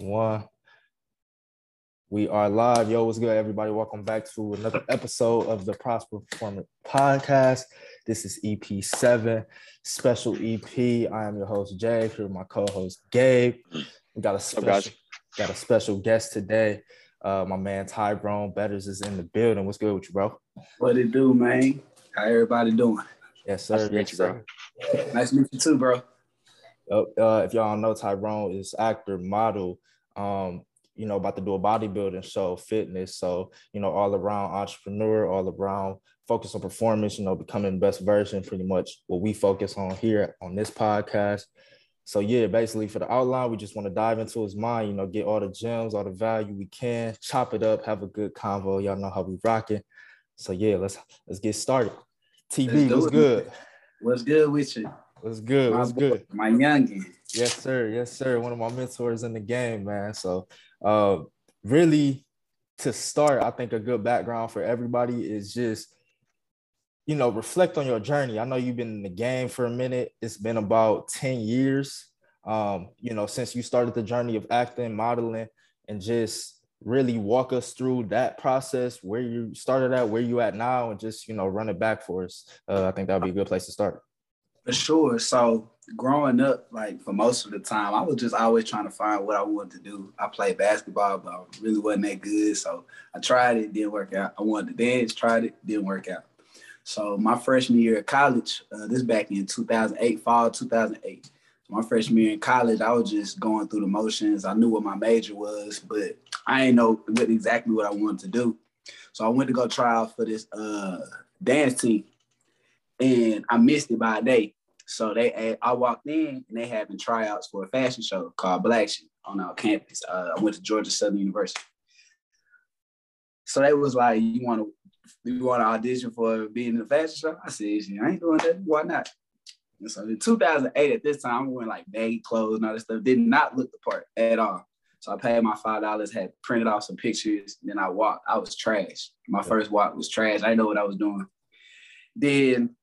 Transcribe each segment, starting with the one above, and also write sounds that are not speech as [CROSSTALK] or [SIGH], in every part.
one. We are live. Yo, what's good, everybody? Welcome back to another episode of the Prosper Performance Podcast. This is EP seven, special EP. I am your host Jay. Here with my co-host Gabe. We got a special, got a special guest today. Uh, my man Tyrone Betters is in the building. What's good with you, bro? What it do, man? How everybody doing? Yes, sir. Nice to meet you, bro. Nice to meet you too, bro. Uh, if y'all don't know, Tyrone is actor, model, um, you know, about to do a bodybuilding show, fitness. So, you know, all around entrepreneur, all around focus on performance, you know, becoming best version, pretty much what we focus on here on this podcast. So yeah, basically for the outline, we just want to dive into his mind, you know, get all the gems, all the value we can, chop it up, have a good convo. Y'all know how we rocking. So yeah, let's let's get started. TB, what's good? What's good with you? What's good? What's good? My youngin. Yes, sir. Yes, sir. One of my mentors in the game, man. So, uh, really, to start, I think a good background for everybody is just, you know, reflect on your journey. I know you've been in the game for a minute. It's been about 10 years, um, you know, since you started the journey of acting, modeling, and just really walk us through that process, where you started at, where you at now, and just, you know, run it back for us. Uh, I think that'd be a good place to start. For sure. So growing up, like for most of the time, I was just always trying to find what I wanted to do. I played basketball, but I really wasn't that good. So I tried it, didn't work out. I wanted to dance, tried it, didn't work out. So my freshman year of college, uh, this back in 2008, fall 2008. So my freshman year in college, I was just going through the motions. I knew what my major was, but I didn't know what, exactly what I wanted to do. So I went to go try out for this uh, dance team, and I missed it by a day. So they, I walked in and they having tryouts for a fashion show called Black Sheep on our campus. Uh, I went to Georgia Southern University. So they was like, "You want to, you want to audition for being in the fashion show?" I said, "I ain't doing that. Why not?" And so in 2008, at this time, I'm wearing like baggy clothes and all this stuff. Did not look the part at all. So I paid my five dollars, had printed off some pictures. Then I walked. I was trash. My first walk was trash. I didn't know what I was doing. Then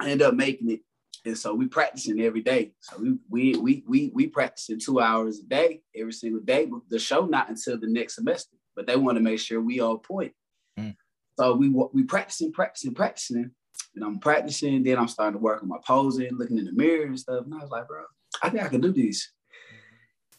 I ended up making it and so we practicing every day. So we we we we we practicing two hours a day every single day. The show not until the next semester. But they want to make sure we all point. Mm. So we we practicing, practicing, practicing. And I'm practicing. Then I'm starting to work on my posing, looking in the mirror and stuff. And I was like, bro, I think I can do this.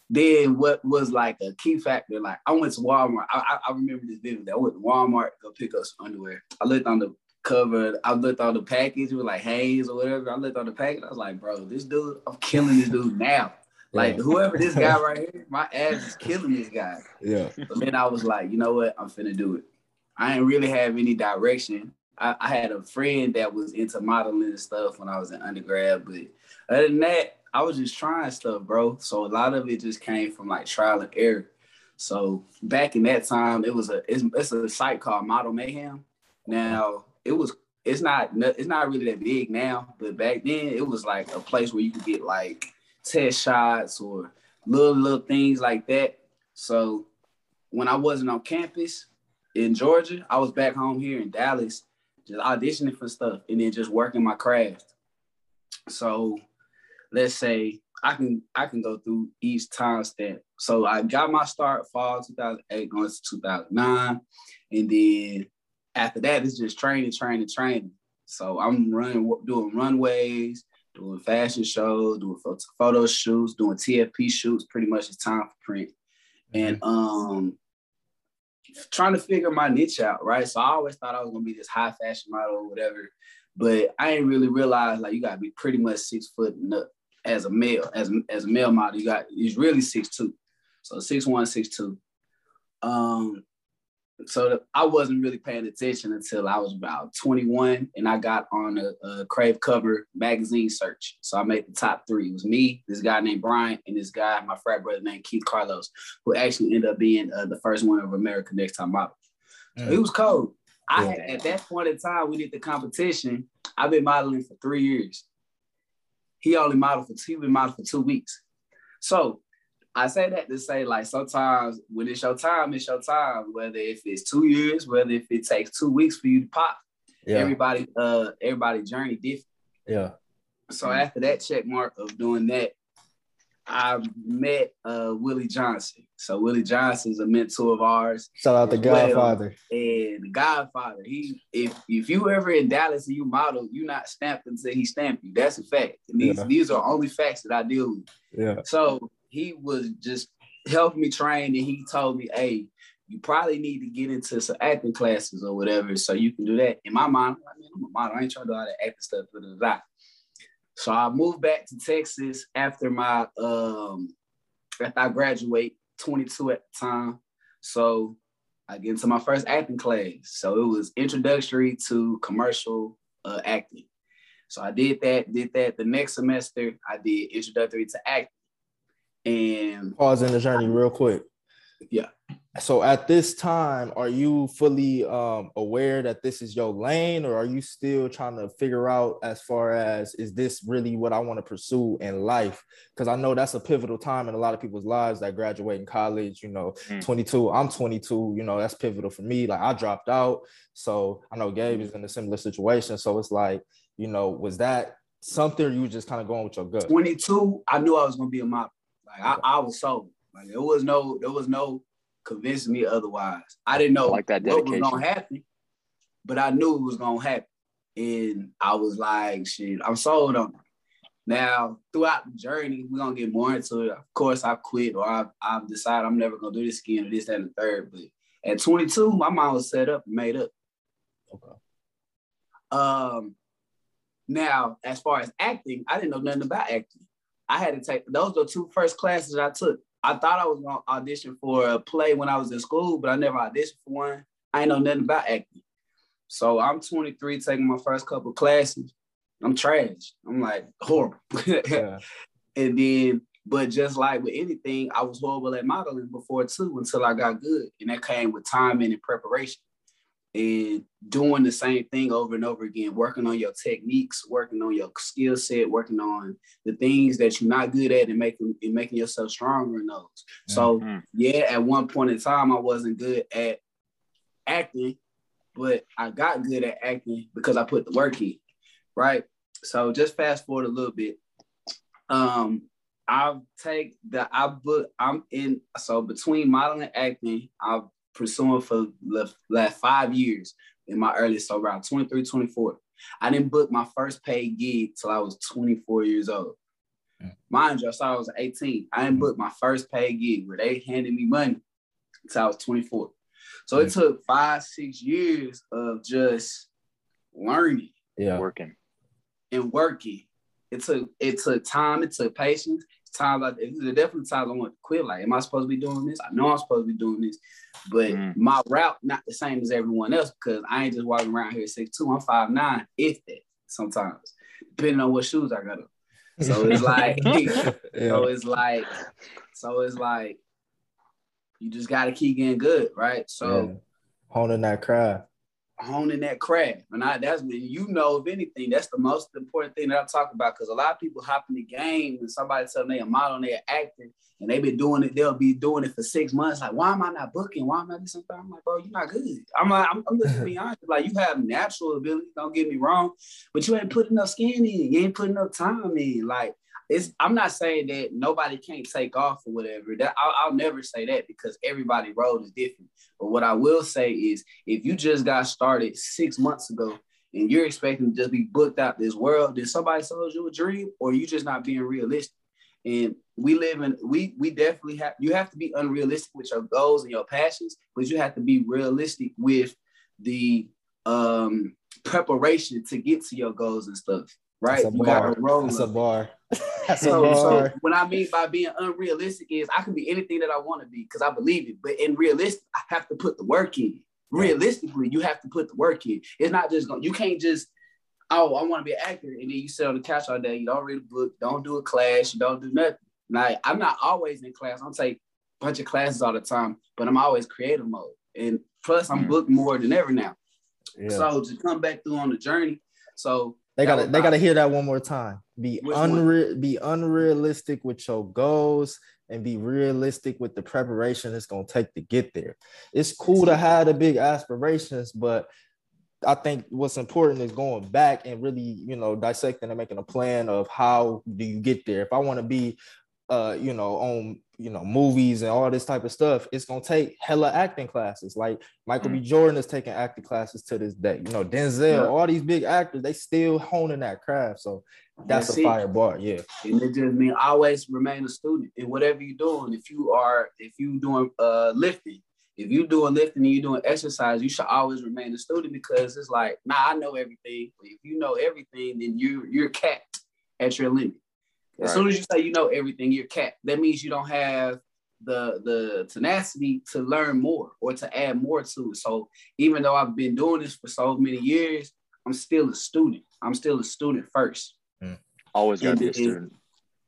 Then what was like a key factor? Like I went to Walmart. I, I, I remember this video. I went to Walmart to go pick up some underwear. I looked on the covered. I looked on the package, it was like Hanes or whatever. I looked on the package, I was like, bro, this dude, I'm killing this dude now. [LAUGHS] Like yeah. whoever this guy [LAUGHS] right here, my ass is killing this guy. Yeah. But then I was like, you know what? I'm finna do it. I didn't really have any direction. I, I had a friend that was into modeling and stuff when I was in undergrad, but other than that, I was just trying stuff, bro. So a lot of it just came from like trial and error. So back in that time, it was a it's, it's a site called Model Mayhem. Now it was it's not it's not really that big now, but back then it was like a place where you could get like test shots or little little things like that. So when I wasn't on campus in Georgia, I was back home here in Dallas, just auditioning for stuff and then just working my craft. So let's say I can I can go through each time step. So I got my start fall 2008 going to 2009, and then after that, it's just training, training, training. So I'm running, doing runways, doing fashion shows, doing photo shoots, doing TFP shoots. Pretty much it's time for print, and mm-hmm. um, trying to figure my niche out. Right. So I always thought I was gonna be this high fashion model or whatever, but I didn't really realize like you gotta be pretty much six foot and up as a male. As as a male model, you got he's really six two, so six one, six two. Um, so I wasn't really paying attention until I was about 21 and I got on a, a, Crave cover magazine search. So I made the top three. It was me, this guy named Brian, and this guy, my frat brother named Keith Carlos, who actually ended up being uh, the first one of America Next Top Model. So mm. it was cold. I had, at that point in time, we did the competition. I've been modeling for three years. He only modeled for two, he been modeled for two weeks. So I say that to say like sometimes when it's your time, it's your time. Whether if it's two years, whether if it takes two weeks for you to pop, yeah. everybody uh everybody journey different. Yeah. So after that check mark of doing that, I met uh, Willie Johnson. So Willie Johnson is a mentor of ours. Shout out the Godfather. Well. And the Godfather. He if if you ever in Dallas and you model, you not stamped until he stamped you. That's a fact. And these yeah. these are only facts that I deal with. Yeah. So he was just helping me train and he told me, hey, you probably need to get into some acting classes or whatever so you can do that. In my mind, I mean, I'm a model. I ain't trying to do all that acting stuff. Blah, blah, blah. So I moved back to Texas after my um after I graduate, 22 at the time. So I get into my first acting class. So it was introductory to commercial uh, acting. So I did that, did that. The next semester, I did introductory to acting. And pause in the journey real quick. Yeah. So at this time are you fully um, aware that this is your lane or are you still trying to figure out as far as is this really what i want to pursue in life? Because i know that's a pivotal time in a lot of people's lives that graduate in college you know mm. 22 i'm 22 you know that's pivotal for me. Like i dropped out. So i know gabe is in a similar situation. So it's like you know was that something you were just kind of going with your gut? 22 i knew i was going to be a model like I, I was sold like there was no there was no convinced me otherwise. I didn't know like that what was gonna happen, but I knew it was gonna happen. And I was like, shit, I'm sold on it. Now, throughout the journey, we're gonna get more into it. Of course, I quit or I've, I've decided I'm never gonna do this again or this, that, and the third. But at 22, my mind was set up and made up. Okay. Um now, as far as acting, I didn't know nothing about acting. I had to take those were the two first classes I took. I thought I was gonna audition for a play when I was in school, but I never auditioned for one. I ain't know nothing about acting. So I'm 23, taking my first couple classes. I'm trash. I'm like horrible. [LAUGHS] yeah. And then, but just like with anything, I was horrible at modeling before too until I got good. And that came with time and preparation and doing the same thing over and over again, working on your techniques, working on your skill set, working on the things that you're not good at and making and making yourself stronger in those. Mm-hmm. So yeah, at one point in time I wasn't good at acting, but I got good at acting because I put the work in. Right. So just fast forward a little bit. Um, I'll take the I book I'm in so between modeling and acting, I've pursuing for the last five years in my early, so around 23, 24. I didn't book my first paid gig till I was 24 years old. Mm. Mind you, I saw I was 18. I didn't mm. book my first paid gig where they handed me money until I was 24. So it mm. took five, six years of just learning. Yeah. Working. And working. It took it took time, it took patience, times like there definitely times I want to quit. Like, am I supposed to be doing this? I know I'm supposed to be doing this, but mm. my route not the same as everyone else because I ain't just walking around here six two. I'm five nine, if that. Sometimes, depending on what shoes I got on. So it's like, [LAUGHS] [LAUGHS] yeah. so it's like, so it's like, you just got to keep getting good, right? So, yeah. honing that craft honing that craft. And I that's when you know, if anything, that's the most important thing that I talk about because a lot of people hop in the game and somebody tell them they a model and they're acting and they've been doing it, they'll be doing it for six months. Like, why am I not booking? Why am I doing something? I'm like, bro, you're not good. I'm like, I'm, I'm just be [LAUGHS] honest. Like, you have natural ability, don't get me wrong, but you ain't putting enough skin in, you ain't putting enough time in. Like, it's I'm not saying that nobody can't take off or whatever. That I'll, I'll, never say that because everybody road is different. But what I will say is, if you just got started six months ago and you're expecting to just be booked out this world, then somebody sold you a dream, or you just not being realistic. And we live in we we definitely have you have to be unrealistic with your goals and your passions, but you have to be realistic with the um preparation to get to your goals and stuff right? That's a bar. [LAUGHS] That's a bar. That's so, a bar. So what I mean by being unrealistic is I can be anything that I want to be because I believe it. But in realistic, I have to put the work in. Realistically, you have to put the work in. It's not just going. You can't just oh I want to be an actor and then you sit on the couch all day. You don't read a book. Don't do a class. You don't do nothing. Like I'm not always in class. I don't take a bunch of classes all the time, but I'm always creative mode. And plus, I'm mm. booked more than ever now. Yeah. So to come back through on the journey. So they gotta they gotta hear that one more time. Be unreal, be unrealistic with your goals and be realistic with the preparation it's gonna take to get there. It's cool to have the big aspirations, but I think what's important is going back and really, you know, dissecting and making a plan of how do you get there. If I want to be uh, you know, on you know movies and all this type of stuff, it's gonna take hella acting classes. Like Michael mm. B. Jordan is taking acting classes to this day. You know, Denzel, yeah. all these big actors, they still honing that craft. So that's, a fire bar, yeah. And it just means always remain a student in whatever you're doing. If you are, if you doing uh lifting, if you doing lifting and you doing exercise, you should always remain a student because it's like, nah, I know everything. But if you know everything, then you you're capped at your limit. As soon as you say you know everything, you're capped. That means you don't have the the tenacity to learn more or to add more to it. So even though I've been doing this for so many years, I'm still a student. I'm still a student first. Mm. Always gotta and, be a student.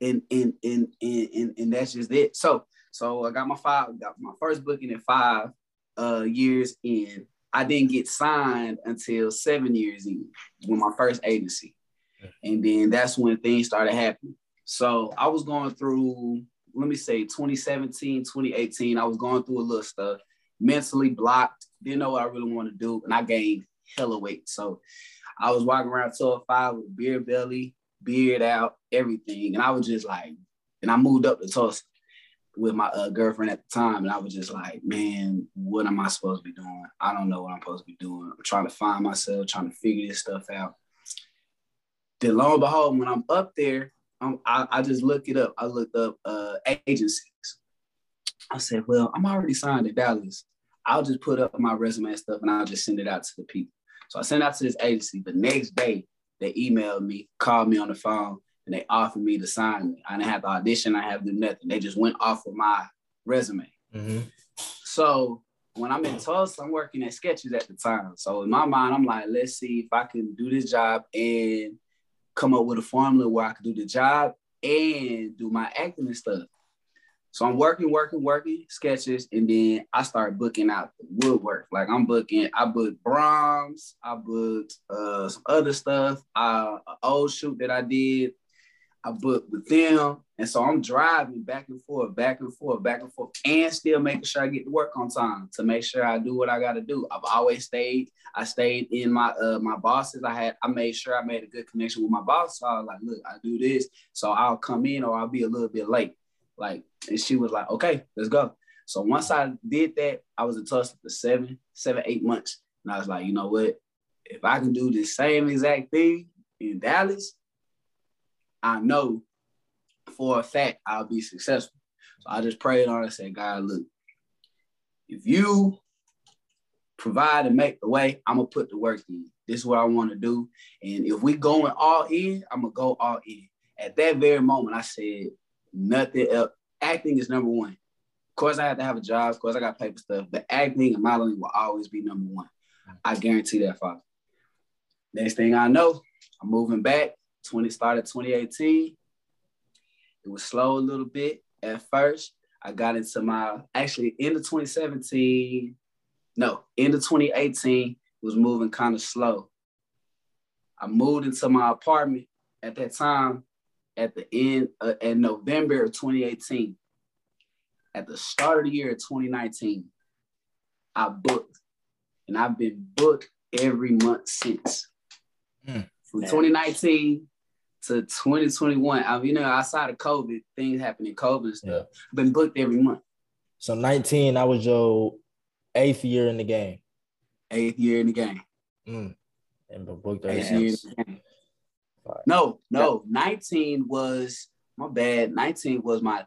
And and, and and and and that's just it. So so I got my five, got my first booking at five uh, years in. I didn't get signed until seven years in with my first agency. And then that's when things started happening. So I was going through, let me say 2017, 2018, I was going through a little stuff, mentally blocked, didn't know what I really want to do. And I gained hella weight. So I was walking around 12 with beer belly, beard out, everything. And I was just like, and I moved up to Tulsa with my uh, girlfriend at the time, and I was just like, man, what am I supposed to be doing? I don't know what I'm supposed to be doing. I'm trying to find myself, trying to figure this stuff out. Then lo and behold, when I'm up there, I, I just looked it up. I looked up uh, agencies. I said, well, I'm already signed at Dallas. I'll just put up my resume and stuff, and I'll just send it out to the people. So I sent out to this agency. The next day, they emailed me, called me on the phone, and they offered me to sign me. I didn't have to audition. I have to do nothing. They just went off of my resume. Mm-hmm. So when I'm in Tulsa, I'm working at Skechers at the time. So in my mind, I'm like, let's see if I can do this job and come up with a formula where I can do the job and do my acting and stuff. So I'm working, working, working Skechers, and then I start booking out the woodwork. Like I'm booking, I booked Braum's, I booked uh, some other stuff, uh, an old shoot that I did I booked with them. And so I'm driving back and forth, back and forth, back and forth, and still making sure I get to work on time to make sure I do what I gotta do. I've always stayed, I stayed in my uh my bosses. I had I made sure I made a good connection with my boss. So I was like, look, I do this. So I'll come in or I'll be a little bit late. Like, and she was like, okay, let's go. So once I did that, I was in Tulsa for seven, seven, eight months. And I was like, you know what? If I can do the same exact thing in Dallas, I know for a fact I'll be successful. So I just prayed on it and said, God, look, if you provide and make the way, I'm gonna put the work in. This is what I want to do. And if we going all in, I'm gonna go all in. At that very moment, I said nothing else. Acting is number one. Of course, I have to have a job. Of course, I got paper stuff, but acting and modeling will always be number one. I guarantee that, Father. Next thing I know, I'm moving back 20 started 2018. It was slow a little bit at first. I got into my actually end of 2017, no, end of 2018 was moving kind of slow. I moved into my apartment at that time at the end uh, in November of 2018. At the start of the year of 2019, I booked, and I've been booked every month since. Mm, From 2019 to 2021. I mean, you know, outside of COVID, things happen in COVID and stuff. Yeah. Been booked every month. So 19, I was your eighth year in the game. Eighth year in the game. Mm. And booked eighth year game. No, no, 19 was my bad. 19 was my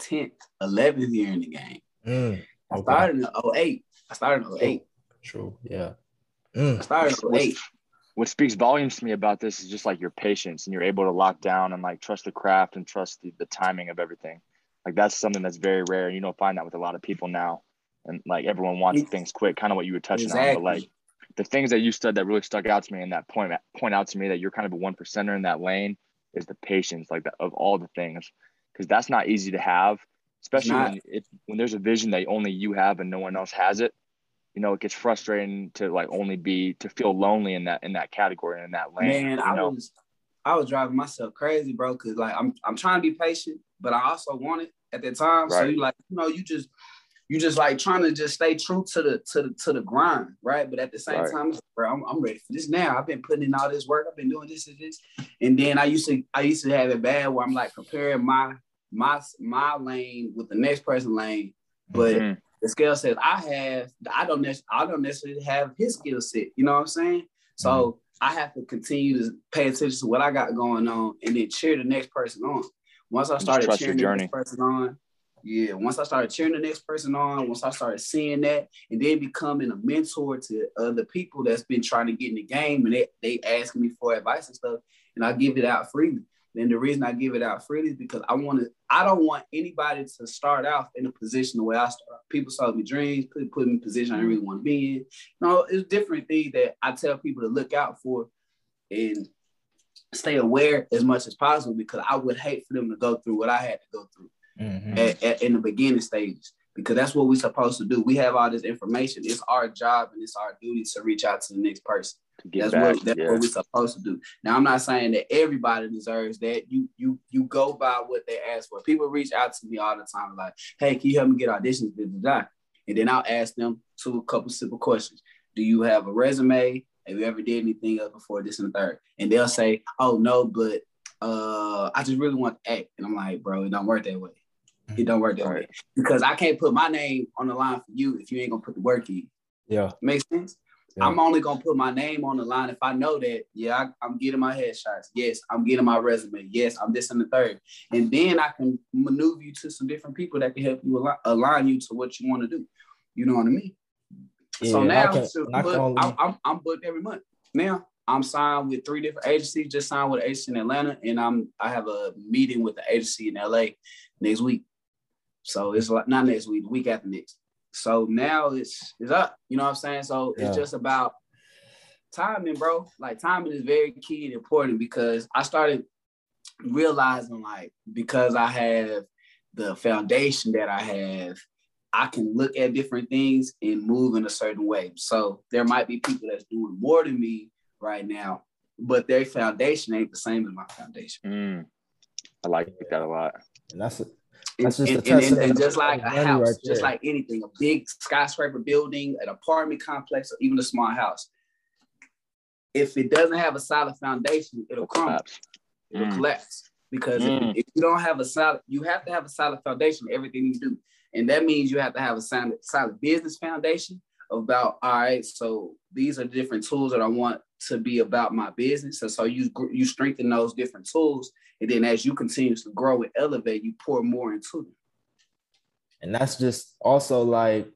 10th, 11th year in the game. Mm. Okay. I started in 08. I started in 08. True. Yeah. Mm. I started in 08 what speaks volumes to me about this is just like your patience and you're able to lock down and like trust the craft and trust the, the timing of everything. Like that's something that's very rare and you don't find that with a lot of people now. And like everyone wants things quick, kind of what you were touching exactly. on. But like the things that you said that really stuck out to me and that point point out to me that you're kind of a one percenter in that lane is the patience, like the, of all the things, because that's not easy to have, especially when it, when there's a vision that only you have and no one else has it you know, it gets frustrating to like only be to feel lonely in that in that category and in that lane. Man, I know? was I was driving myself crazy, bro, because like I'm I'm trying to be patient, but I also want it at that time. Right. So you like, you know, you just you just like trying to just stay true to the to the to the grind, right? But at the same right. time, bro, I'm, I'm ready for this now. I've been putting in all this work. I've been doing this and this, and then I used to I used to have it bad where I'm like preparing my my my lane with the next person lane, but mm-hmm. The scale says I have I don't necessarily I don't necessarily have his skill set. You know what I'm saying? So mm-hmm. I have to continue to pay attention to what I got going on and then cheer the next person on. Once I started cheering the next person on, yeah, once I started cheering the next person on, once I started seeing that, and then becoming a mentor to other people that's been trying to get in the game, and they they ask me for advice and stuff, and I give it out freely. Then the reason I give it out freely is because I want to. I don't want anybody to start off in a position the way I start. People saw me dreams, put put me in a position I didn't really want to be in. You know, it's different things that I tell people to look out for, and stay aware as much as possible because I would hate for them to go through what I had to go through mm-hmm. at, at, in the beginning stages because that's what we're supposed to do. We have all this information. It's our job and it's our duty to reach out to the next person. That's back, what that's yeah. what we're supposed to do. Now, I'm not saying that everybody deserves that. You you you go by what they ask for. People reach out to me all the time, like, "Hey, can you help me get auditions?" And then I'll ask them two a couple simple questions. Do you have a resume? Have you ever did anything else before this and the third? And they'll say, "Oh no, but uh, I just really want to act." And I'm like, "Bro, it don't work that way." It don't work that way because I can't put my name on the line for you if you ain't gonna put the work in. Yeah, makes sense. Yeah. I'm only gonna put my name on the line if I know that. Yeah, I, am getting my headshots. Yes, I'm getting my resume. Yes, I'm this and the third, and then I can maneuver you to some different people that can help you align, align you to what you want to do. You know what I mean? Yeah, so now, can, so, only... I'm, I'm, I'm booked every month. Now I'm signed with three different agencies. Just signed with an agency in Atlanta, and I'm I have a meeting with the agency in LA next week. So it's like not next week, the week after next. So now it's it's up. You know what I'm saying? So yeah. it's just about timing, bro. Like timing is very key and important because I started realizing like because I have the foundation that I have, I can look at different things and move in a certain way. So there might be people that's doing more than me right now, but their foundation ain't the same as my foundation. Mm, I like that a lot. And that's and, and, and, and, just like a house, right just like anything, a big skyscraper building, an apartment complex, or even a small house. If it doesn't have a solid foundation, it'll crumble. It'll mm. collapse. Because mm. if, if, you don't have a solid, you have to have a solid foundation everything you do. And that means you have to have a solid, solid business foundation about, all right, so these are different tools that I want to be about my business. And so you you strengthen those different tools, and then as you continue to grow and elevate, you pour more into them. And that's just also like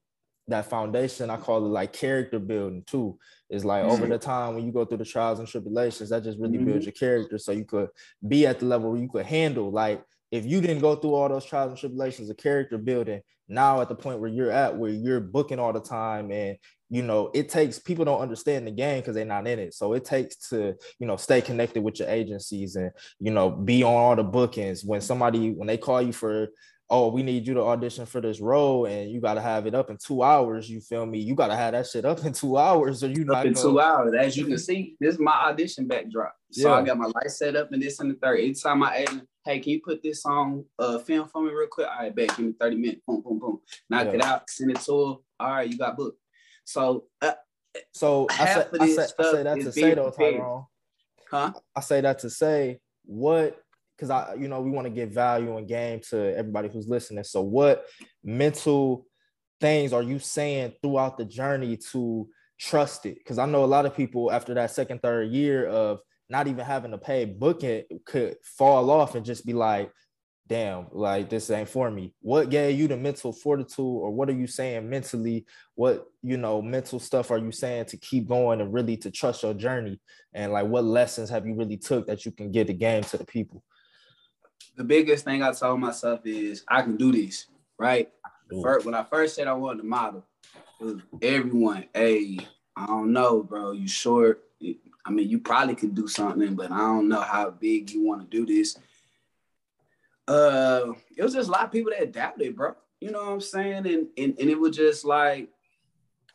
that foundation. I call it like character building too. Is like mm-hmm. over the time when you go through the trials and tribulations, that just really mm-hmm. builds your character, so you could be at the level where you could handle like if you didn't go through all those trials and tribulations of character building, now at the point where you're at, where you're booking all the time and you know, it takes people don't understand the game because they're not in it. So it takes to, you know, stay connected with your agencies and, you know, be on all the bookings. When somebody, when they call you for, oh, we need you to audition for this role and you got to have it up in two hours, you feel me? You got to have that shit up in two [LAUGHS] hours or you up not in gonna... two hours. As you can see, this is my audition backdrop. So yeah. I got my light set up and this and the third. Each time my agent, hey, can you put this on uh film for me real quick? All right, bet, give me 30 minutes. Boom, boom, boom. Knock yeah. it out, send it to her. All right, you got booked. So, uh, so I say, I say, I say that to say though, Tyrone. Huh? I say that to say what because I, you know, we want to give value and game to everybody who's listening. So, what mental things are you saying throughout the journey to trust it? Because I know a lot of people after that second, third year of not even having to pay book it could fall off and just be like, damn, like this ain't for me. What gave you the mental fortitude, or what are you saying mentally? What you know, mental stuff are you saying to keep going and really to trust your journey? And like, what lessons have you really took that you can give the game to the people? The biggest thing I told myself is I can do this. Right. First, when I first said I wanted to model, everyone, hey, I don't know, bro. You short. I mean, you probably could do something, but I don't know how big you want to do this uh, it was just a lot of people that doubted, bro. You know what I'm saying? And, and and it was just like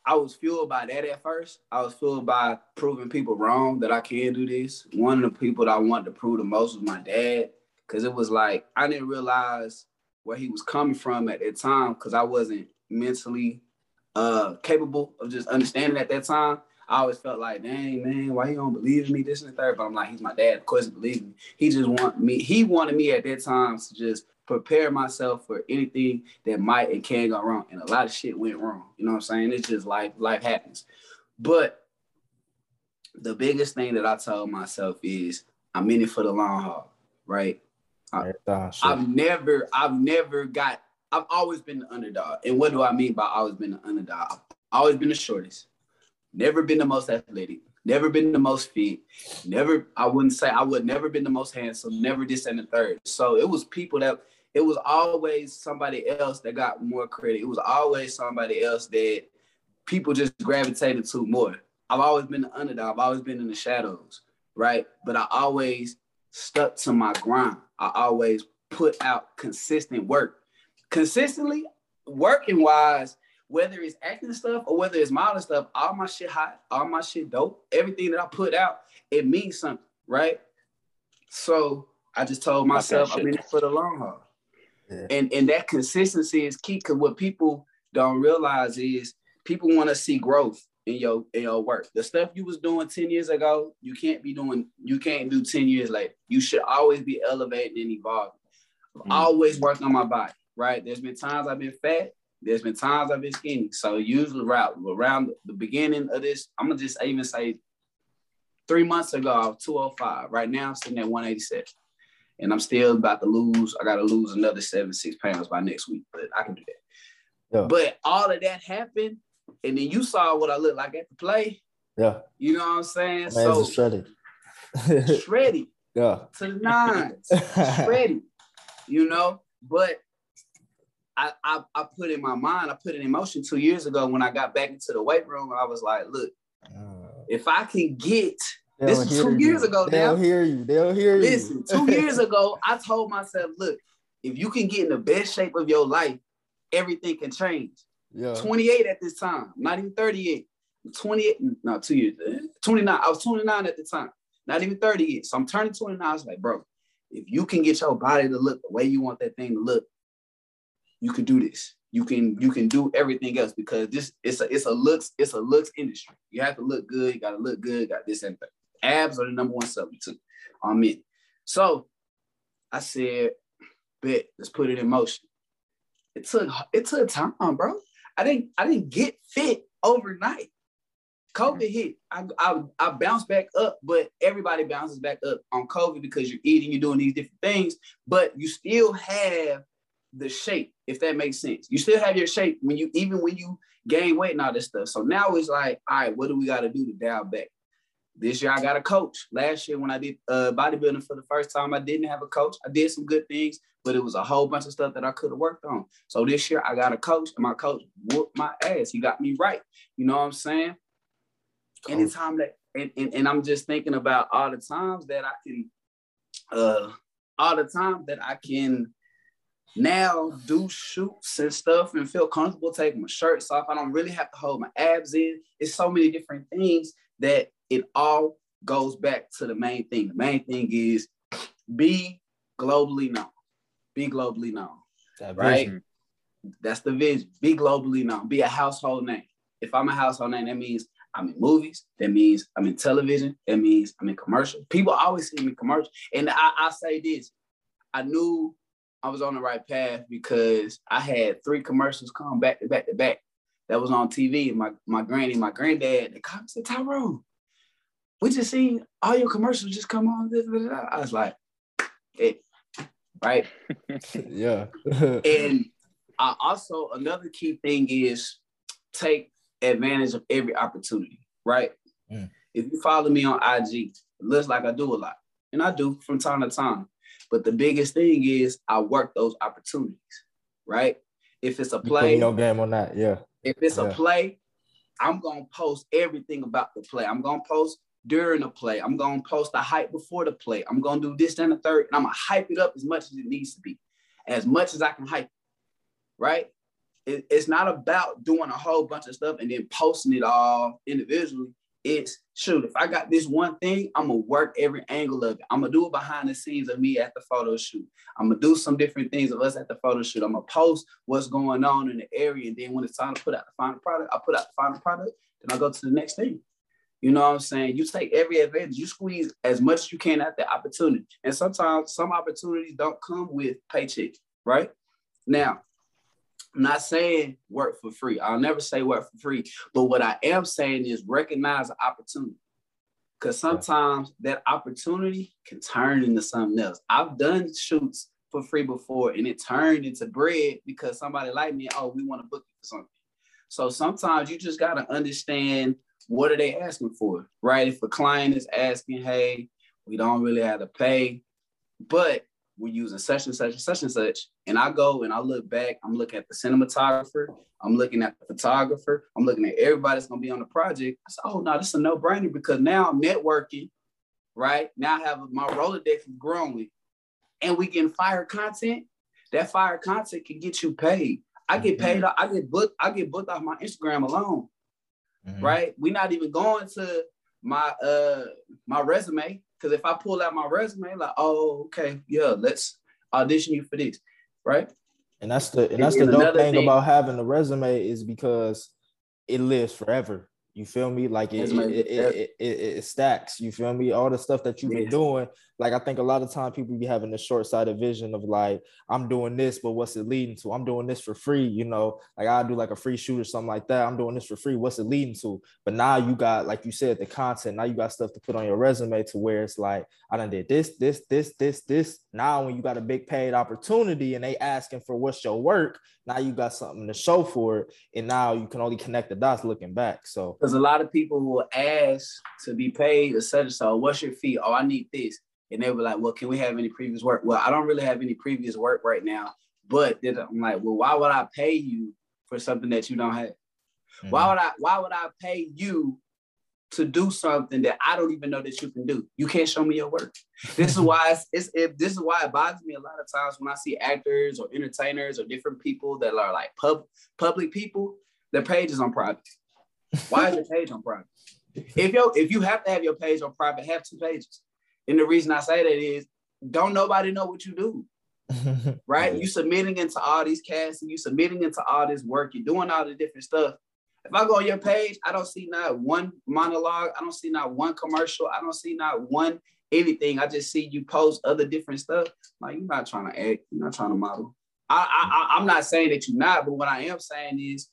I was fueled by that at first. I was fueled by proving people wrong that I can do this. One of the people that I wanted to prove the most was my dad, because it was like I didn't realize where he was coming from at that time, because I wasn't mentally uh capable of just understanding at that time. I always felt like, dang man, why you don't believe in me? This and the third. But I'm like, he's my dad. Of course he believes me. He just want me. He wanted me at that time to just prepare myself for anything that might and can go wrong. And a lot of shit went wrong. You know what I'm saying? It's just life, life happens. But the biggest thing that I told myself is I'm in it for the long haul, right? I, I've never, I've never got, I've always been the underdog. And what do I mean by always been the underdog? I've always been the shortest, never been the most athletic, never been the most fit, never, I wouldn't say I would never been the most handsome, never this and the third. So it was people that it was always somebody else that got more credit. It was always somebody else that people just gravitated to more. I've always been the underdog. I've always been in the shadows, right? But I always stuck to my grind. I always put out consistent work. Consistently, working wise, whether it's acting stuff or whether it's modeling stuff, all my shit hot, all my shit dope, everything that I put out, it means something, right? So I just told myself I'm in it for the long haul. Yeah. And and that consistency is key because what people don't realize is people want to see growth in your in your work. The stuff you was doing 10 years ago, you can't be doing, you can't do 10 years later. You should always be elevating and evolving. Mm-hmm. Always working on my body, right? There's been times I've been fat, there's been times I've been skinny. So usually around around the beginning of this, I'm gonna just even say three months ago, I was 205. Right now I'm sitting at 187 and I'm still about to lose. I got to lose another seven, six pounds by next week, but I can do that. Yeah. But all of that happened, and then you saw what I look like at the play. Yeah. You know what I'm saying? Man, so shredded. shredded. [LAUGHS] Yeah. To the nines. [LAUGHS] shredded. You know, but I, I I put in my mind, I put it in motion two years ago when I got back into the weight room. I was like, look, uh, if I can get this is two years ago. They'll now. hear you. They'll hear you. Listen, [LAUGHS] two years ago, I told myself, look, if you can get in the best shape of your life, everything can change. Yeah. 28 at this time, not even 38. 28, no, two years, 29. I was 29 at the time, not even 30 yet. So I'm turning 29. I was like, bro, if you can get your body to look the way you want that thing to look, you can do this. You can you can do everything else because this it's a it's a looks it's a looks industry. You have to look good. You got to look good. Got this and that. Abs are the number one substitute on me. So I said, bet, let's put it in motion. It took it took time, bro. I didn't I didn't get fit overnight. COVID mm-hmm. hit. I, I, I bounced back up, but everybody bounces back up on COVID because you're eating, you're doing these different things, but you still have the shape, if that makes sense. You still have your shape when you even when you gain weight and all this stuff. So now it's like, all right, what do we got to do to dial back? This year I got a coach. Last year when I did uh, bodybuilding for the first time, I didn't have a coach. I did some good things, but it was a whole bunch of stuff that I could have worked on. So this year I got a coach, and my coach whooped my ass. He got me right. You know what I'm saying? Anytime that, and, and, and I'm just thinking about all the times that I can, uh, all the time that I can now do shoots and stuff and feel comfortable taking my shirts off. I don't really have to hold my abs in. It's so many different things that it all goes back to the main thing. The main thing is be globally known. Be globally known. That right? That's the vision. Be globally known. Be a household name. If I'm a household name, that means I'm in movies. That means I'm in television. That means I'm in commercial. People always see me commercial. And I, I say this. I knew I was on the right path because I had three commercials come back to back to back that was on TV. My my granny, my granddad, the me said, Tyrone, we just seen all your commercials just come on. I was like, it, right? [LAUGHS] yeah. [LAUGHS] and I also another key thing is take advantage of every opportunity, right? Mm. If you follow me on IG, it looks like I do a lot. And I do from time to time. But the biggest thing is I work those opportunities, right? If it's a play, no game or not, yeah. If it's yeah. a play, I'm gonna post everything about the play. I'm gonna post during the play. I'm gonna post the hype before the play. I'm gonna do this and the third, and I'm gonna hype it up as much as it needs to be, as much as I can hype. Right? It, it's not about doing a whole bunch of stuff and then posting it all individually. It's shoot, if I got this one thing, I'm gonna work every angle of it. I'm gonna do it behind the scenes of me at the photo shoot. I'm gonna do some different things of us at the photo shoot. I'm gonna post what's going on in the area, and then when it's time to put out the final product, I put out the final product. Then I go to the next thing. You know what I'm saying? You take every advantage, you squeeze as much as you can at the opportunity. And sometimes some opportunities don't come with paycheck. right? Now, I'm not saying work for free. I'll never say work for free. But what I am saying is recognize the opportunity. Because sometimes that opportunity can turn into something else. I've done shoots for free before and it turned into bread because somebody like me, oh, we want to book you for something. So sometimes you just got to understand what are they asking for, right? If a client is asking, hey, we don't really have to pay, but we're using such and such and such and such. And I go and I look back, I'm looking at the cinematographer, I'm looking at the photographer, I'm looking at everybody that's gonna be on the project. I said, oh no, this is a no-brainer because now I'm networking, right? Now I have my Rolodex is growing and we getting fire content. That fire content can get you paid. I get paid, mm-hmm. I get booked, I get booked off my Instagram alone. Mm-hmm. Right? We're not even going to my uh my resume because if I pull out my resume, like, oh, okay, yeah, let's audition you for this, right? And that's the and that's and the dope thing, thing about having a resume is because it lives forever. You feel me? Like it, it, it, it, it, stacks. You feel me? All the stuff that you've been doing. Like I think a lot of time people be having a short-sighted vision of like, I'm doing this, but what's it leading to? I'm doing this for free, you know. Like I do like a free shoot or something like that. I'm doing this for free. What's it leading to? But now you got, like you said, the content. Now you got stuff to put on your resume to where it's like, I done did this, this, this, this, this. Now when you got a big paid opportunity and they asking for what's your work, now you got something to show for it. And now you can only connect the dots looking back. So because a lot of people will ask to be paid or such and so, what's your fee? Oh, I need this. And they were like, well, can we have any previous work? Well, I don't really have any previous work right now. But then I'm like, well, why would I pay you for something that you don't have? Mm-hmm. Why would I why would I pay you to do something that I don't even know that you can do. You can't show me your work. This is [LAUGHS] why it's, it's it, this is why it bothers me a lot of times when I see actors or entertainers or different people that are like pub public people. Their page is on private. Why is your [LAUGHS] page on private? If you if you have to have your page on private, have two pages. And the reason I say that is don't nobody know what you do. [LAUGHS] right? You submitting into all these casts and you submitting into all this work, you're doing all the different stuff. If I go on your page, I don't see not one monologue. I don't see not one commercial. I don't see not one anything. I just see you post other different stuff. Like you're not trying to act. You're not trying to model. I, I I'm not saying that you're not, but what I am saying is,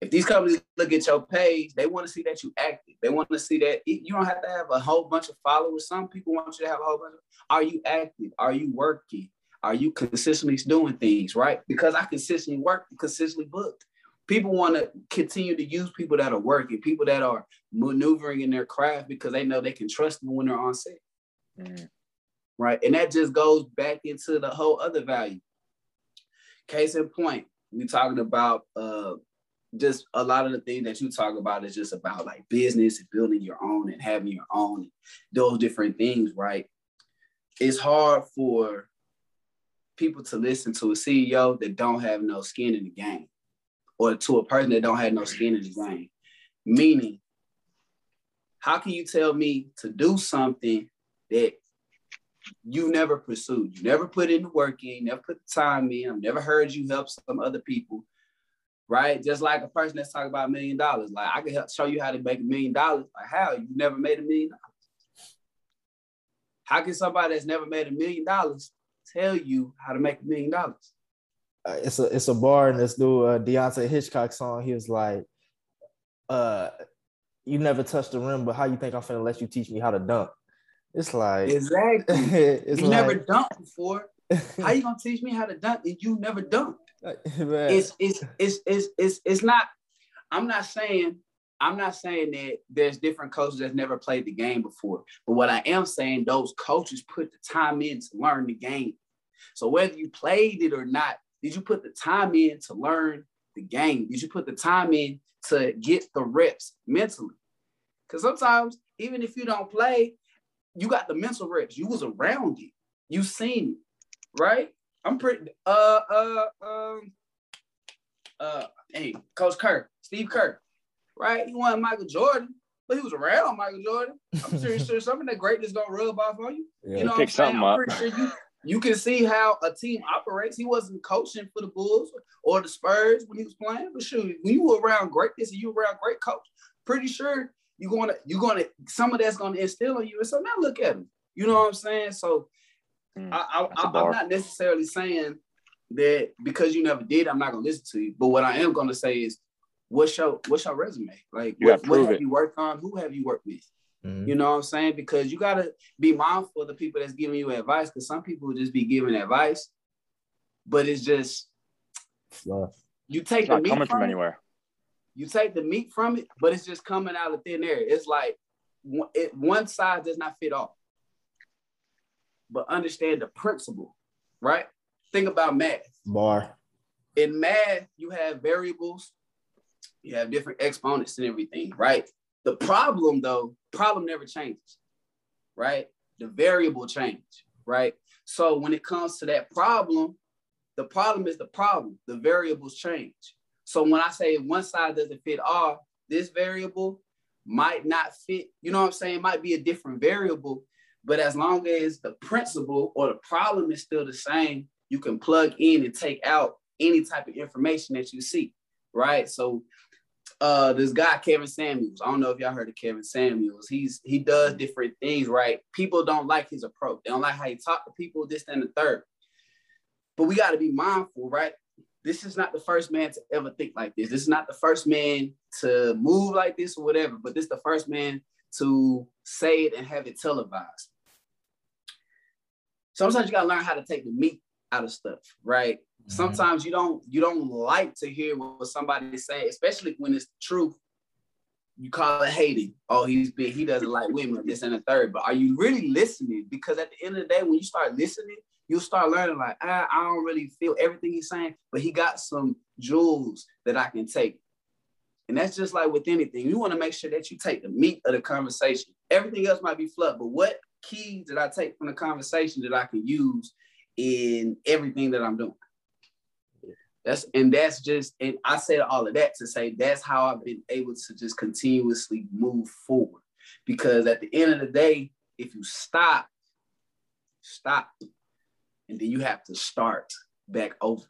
if these companies look at your page, they want to see that you active. They want to see that you don't have to have a whole bunch of followers. Some people want you to have a whole bunch. Of, are you active? Are you working? Are you consistently doing things right? Because I consistently work, consistently booked people want to continue to use people that are working, people that are maneuvering in their craft because they know they can trust them when they're on set. Mm. Right. And that just goes back into the whole other value. Case in point, we're talking about uh just a lot of the things that you talk about is just about like business and building your own and having your own those different things, right? It's hard for people to listen to a CEO that don't have no skin in the game or to a person that don't have no skin in the game. Meaning, how can you tell me to do something that you never pursued? You never put in the work in, never put the time in. I've never heard you help some other people, right? Just like a person that's talking about a million dollars. Like I can help show you how to make a million dollars. Like how? You never made a million dollars. How can somebody that's never made a million dollars tell you how to make a million dollars? Uh, it's a it's a bar in this new uh, Deante' Hitchcock song. He was like, uh, "You never touched the rim, but how you think I'm gonna let you teach me how to dunk?" It's like exactly. [LAUGHS] it's you like, never dunked before. How you gonna teach me how to dunk and you never dunked? It's, it's it's it's it's it's not. I'm not saying I'm not saying that there's different coaches that's never played the game before, but what I am saying, those coaches put the time in to learn the game. So whether you played it or not, did you put the time in to learn the game? Did you put the time in to get the reps mentally? Because sometimes, even if you don't play, you got the mental reps. You was around it. You seen it, right? I'm pretty uh uh um uh hey, Coach Kerr, Steve Kerr, right? He won Michael Jordan, but he was around Michael Jordan. I'm pretty [LAUGHS] sure some of that greatness gonna rub off on you. Yeah, you know what I'm saying? I'm pretty sure you you can see how a team operates. He wasn't coaching for the Bulls or the Spurs when he was playing, but sure, when you were around greatness and you were around great coach, pretty sure you're gonna you're gonna some of that's gonna instill on you. And so now look at him. You know what I'm saying? So mm, I, I, am not necessarily saying that because you never did, I'm not gonna listen to you. But what I am gonna say is, what's your what's your resume? Like, You what, what have it. you worked on? Who have you worked with? Mhm. You know what I'm saying? Because you gotta be mindful of the people that's giving you advice. Because some people just be giving advice, but it's just Fluff. you take It's the not meat coming from from it, anywhere. you take the meat from it, but it's just coming out of thin air. It's like it, one size does not fit all. But understand the principle, right? Think about math. Bar. In math, you have variables, you have different exponents and everything, right? The problem, though, problem never changes, right? The variable change, right? So when it comes to that problem, the problem is the problem. The variables change. So when I say one side doesn't fit all, this variable might not fit, you know what I'm saying? It might be a different variable, but as long as the principle or the problem is still the same, you can plug in and take out any type of information that you see, right? So uh this guy Kevin Samuels, I don't know if y'all heard of Kevin Samuels. He's he does different things, right? People don't like his approach. They don't like how he talk to people, this and the third. But we got to be mindful, right? This is not the first man to ever think like this. This is not the first man to move like this or whatever, but this is the first man to say it and have it televised. Sometimes you gotta learn how to take the meat out of stuff, right? Mm-hmm. Sometimes you don't you don't like to hear what somebody say, especially when it's the truth. You call it hating. Oh, he's big. He doesn't like women. This and the third. But are you really listening? Because at the end of the day, when you start listening, you'll start learning. Like I, I don't really feel everything he's saying, but he got some jewels that I can take. And that's just like with anything. You want to make sure that you take the meat of the conversation. Everything else might be fluff, but what keys did I take from the conversation that I can use in everything that I'm doing? That's and that's just and I said all of that to say that's how I've been able to just continuously move forward. Because at the end of the day, if you stop, stop, and then you have to start back over.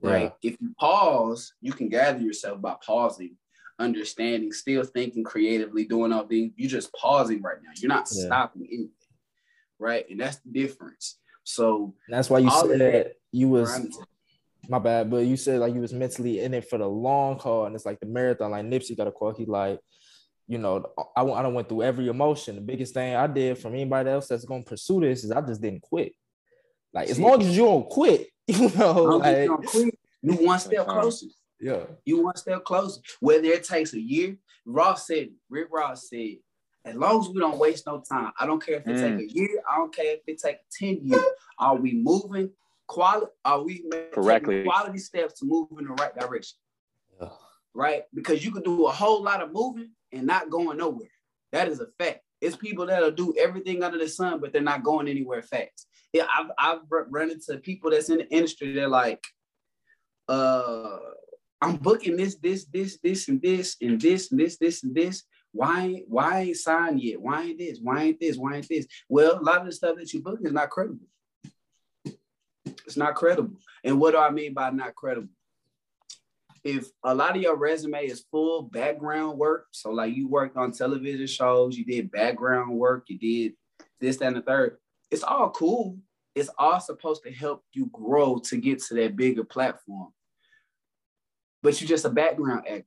Right. If you pause, you can gather yourself by pausing, understanding, still thinking creatively, doing all things. You're just pausing right now. You're not Yeah. stopping anything. Right. And that's the difference. So And that's why you said that- you was Grind my bad, but you said like you was mentally in it for the long haul, and it's like the marathon. Like Nipsey got a quote. He like, you know, I I don't went through every emotion. The biggest thing I did from anybody else that's gonna pursue this is I just didn't quit. Like as long as you don't quit, [LAUGHS] you know, Don't get like you on. You one step closer. Yeah, You one step closer. Whether it takes a year, Ross said, Rick Ross said, as long as we don't waste no time, I don't care if it Mm. take a year, I don't care if it take 10 years. Are we moving quality? Are we making Correctly. quality steps to move in the right direction? Yeah. Right? Because you can do a whole lot of moving and not going nowhere. That is a fact. It's people that'll do everything under the sun, but they're not going anywhere fast. Yeah, I've, I've run run into people that's in the industry. They're like, uh, I'm booking this, this, this, this, and this, and this, and this, this, and this. Why, why ain't signed yet? Why ain't this? Why ain't this? Why ain't this? Well, a lot of the stuff that you're booking is not credible. It's not credible. And what do I mean by not credible? If a lot of your resume is full background work, so like you worked on television shows, you did background work, you did this, that, and the third, it's all cool. It's all supposed to help you grow to get to that bigger platform. But you're just a background actor,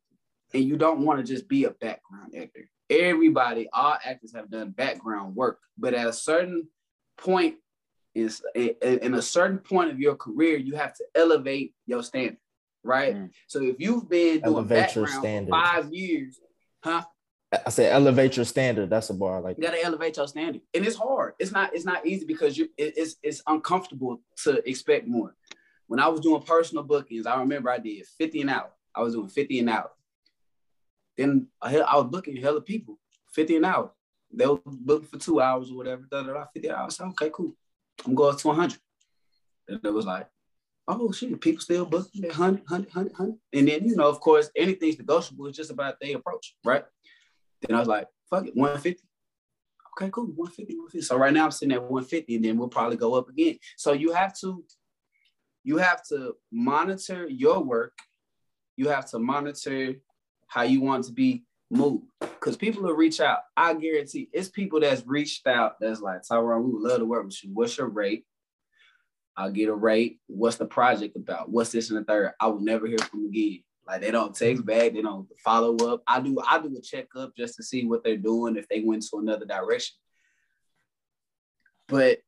and you don't want to just be a background actor. Everybody, all actors have done background work, but at a certain point, is in a certain point of your career, you have to elevate your standard, right? Mm. So if you've been doing Elevate background five years, huh? I said elevate your standard. That's a bar. Like You gotta elevate your standard, and it's hard. It's not. It's not easy because you. It, it's it's uncomfortable to expect more. When I was doing personal bookings, I remember I did fifty an hour. I was doing fifty an hour. Then I, I was booking hella people, fifty an hour. They were booking for two hours or whatever. Da, da, da, fifty hours. I said, okay, cool. I'm going to hundred. And it was like, oh shit, people still booking at 100, 100, 100, 100. And then you know, of course, anything's negotiable. It's just about their approach, right? Then I was like, fuck it, 150. Okay, cool, 150, 150. So right now I'm sitting at 150, and then we'll probably go up again. So you have to, you have to monitor your work. You have to monitor how you want to be moved. Because people will reach out. I guarantee it's people that's reached out that's like, Tyrone, we would love to work with you. What's your rate? I'll get a rate. What's the project about? What's this and the third? I will never hear from again. Like they don't text back, they don't follow up. I do I do a checkup just to see what they're doing if they went to another direction. But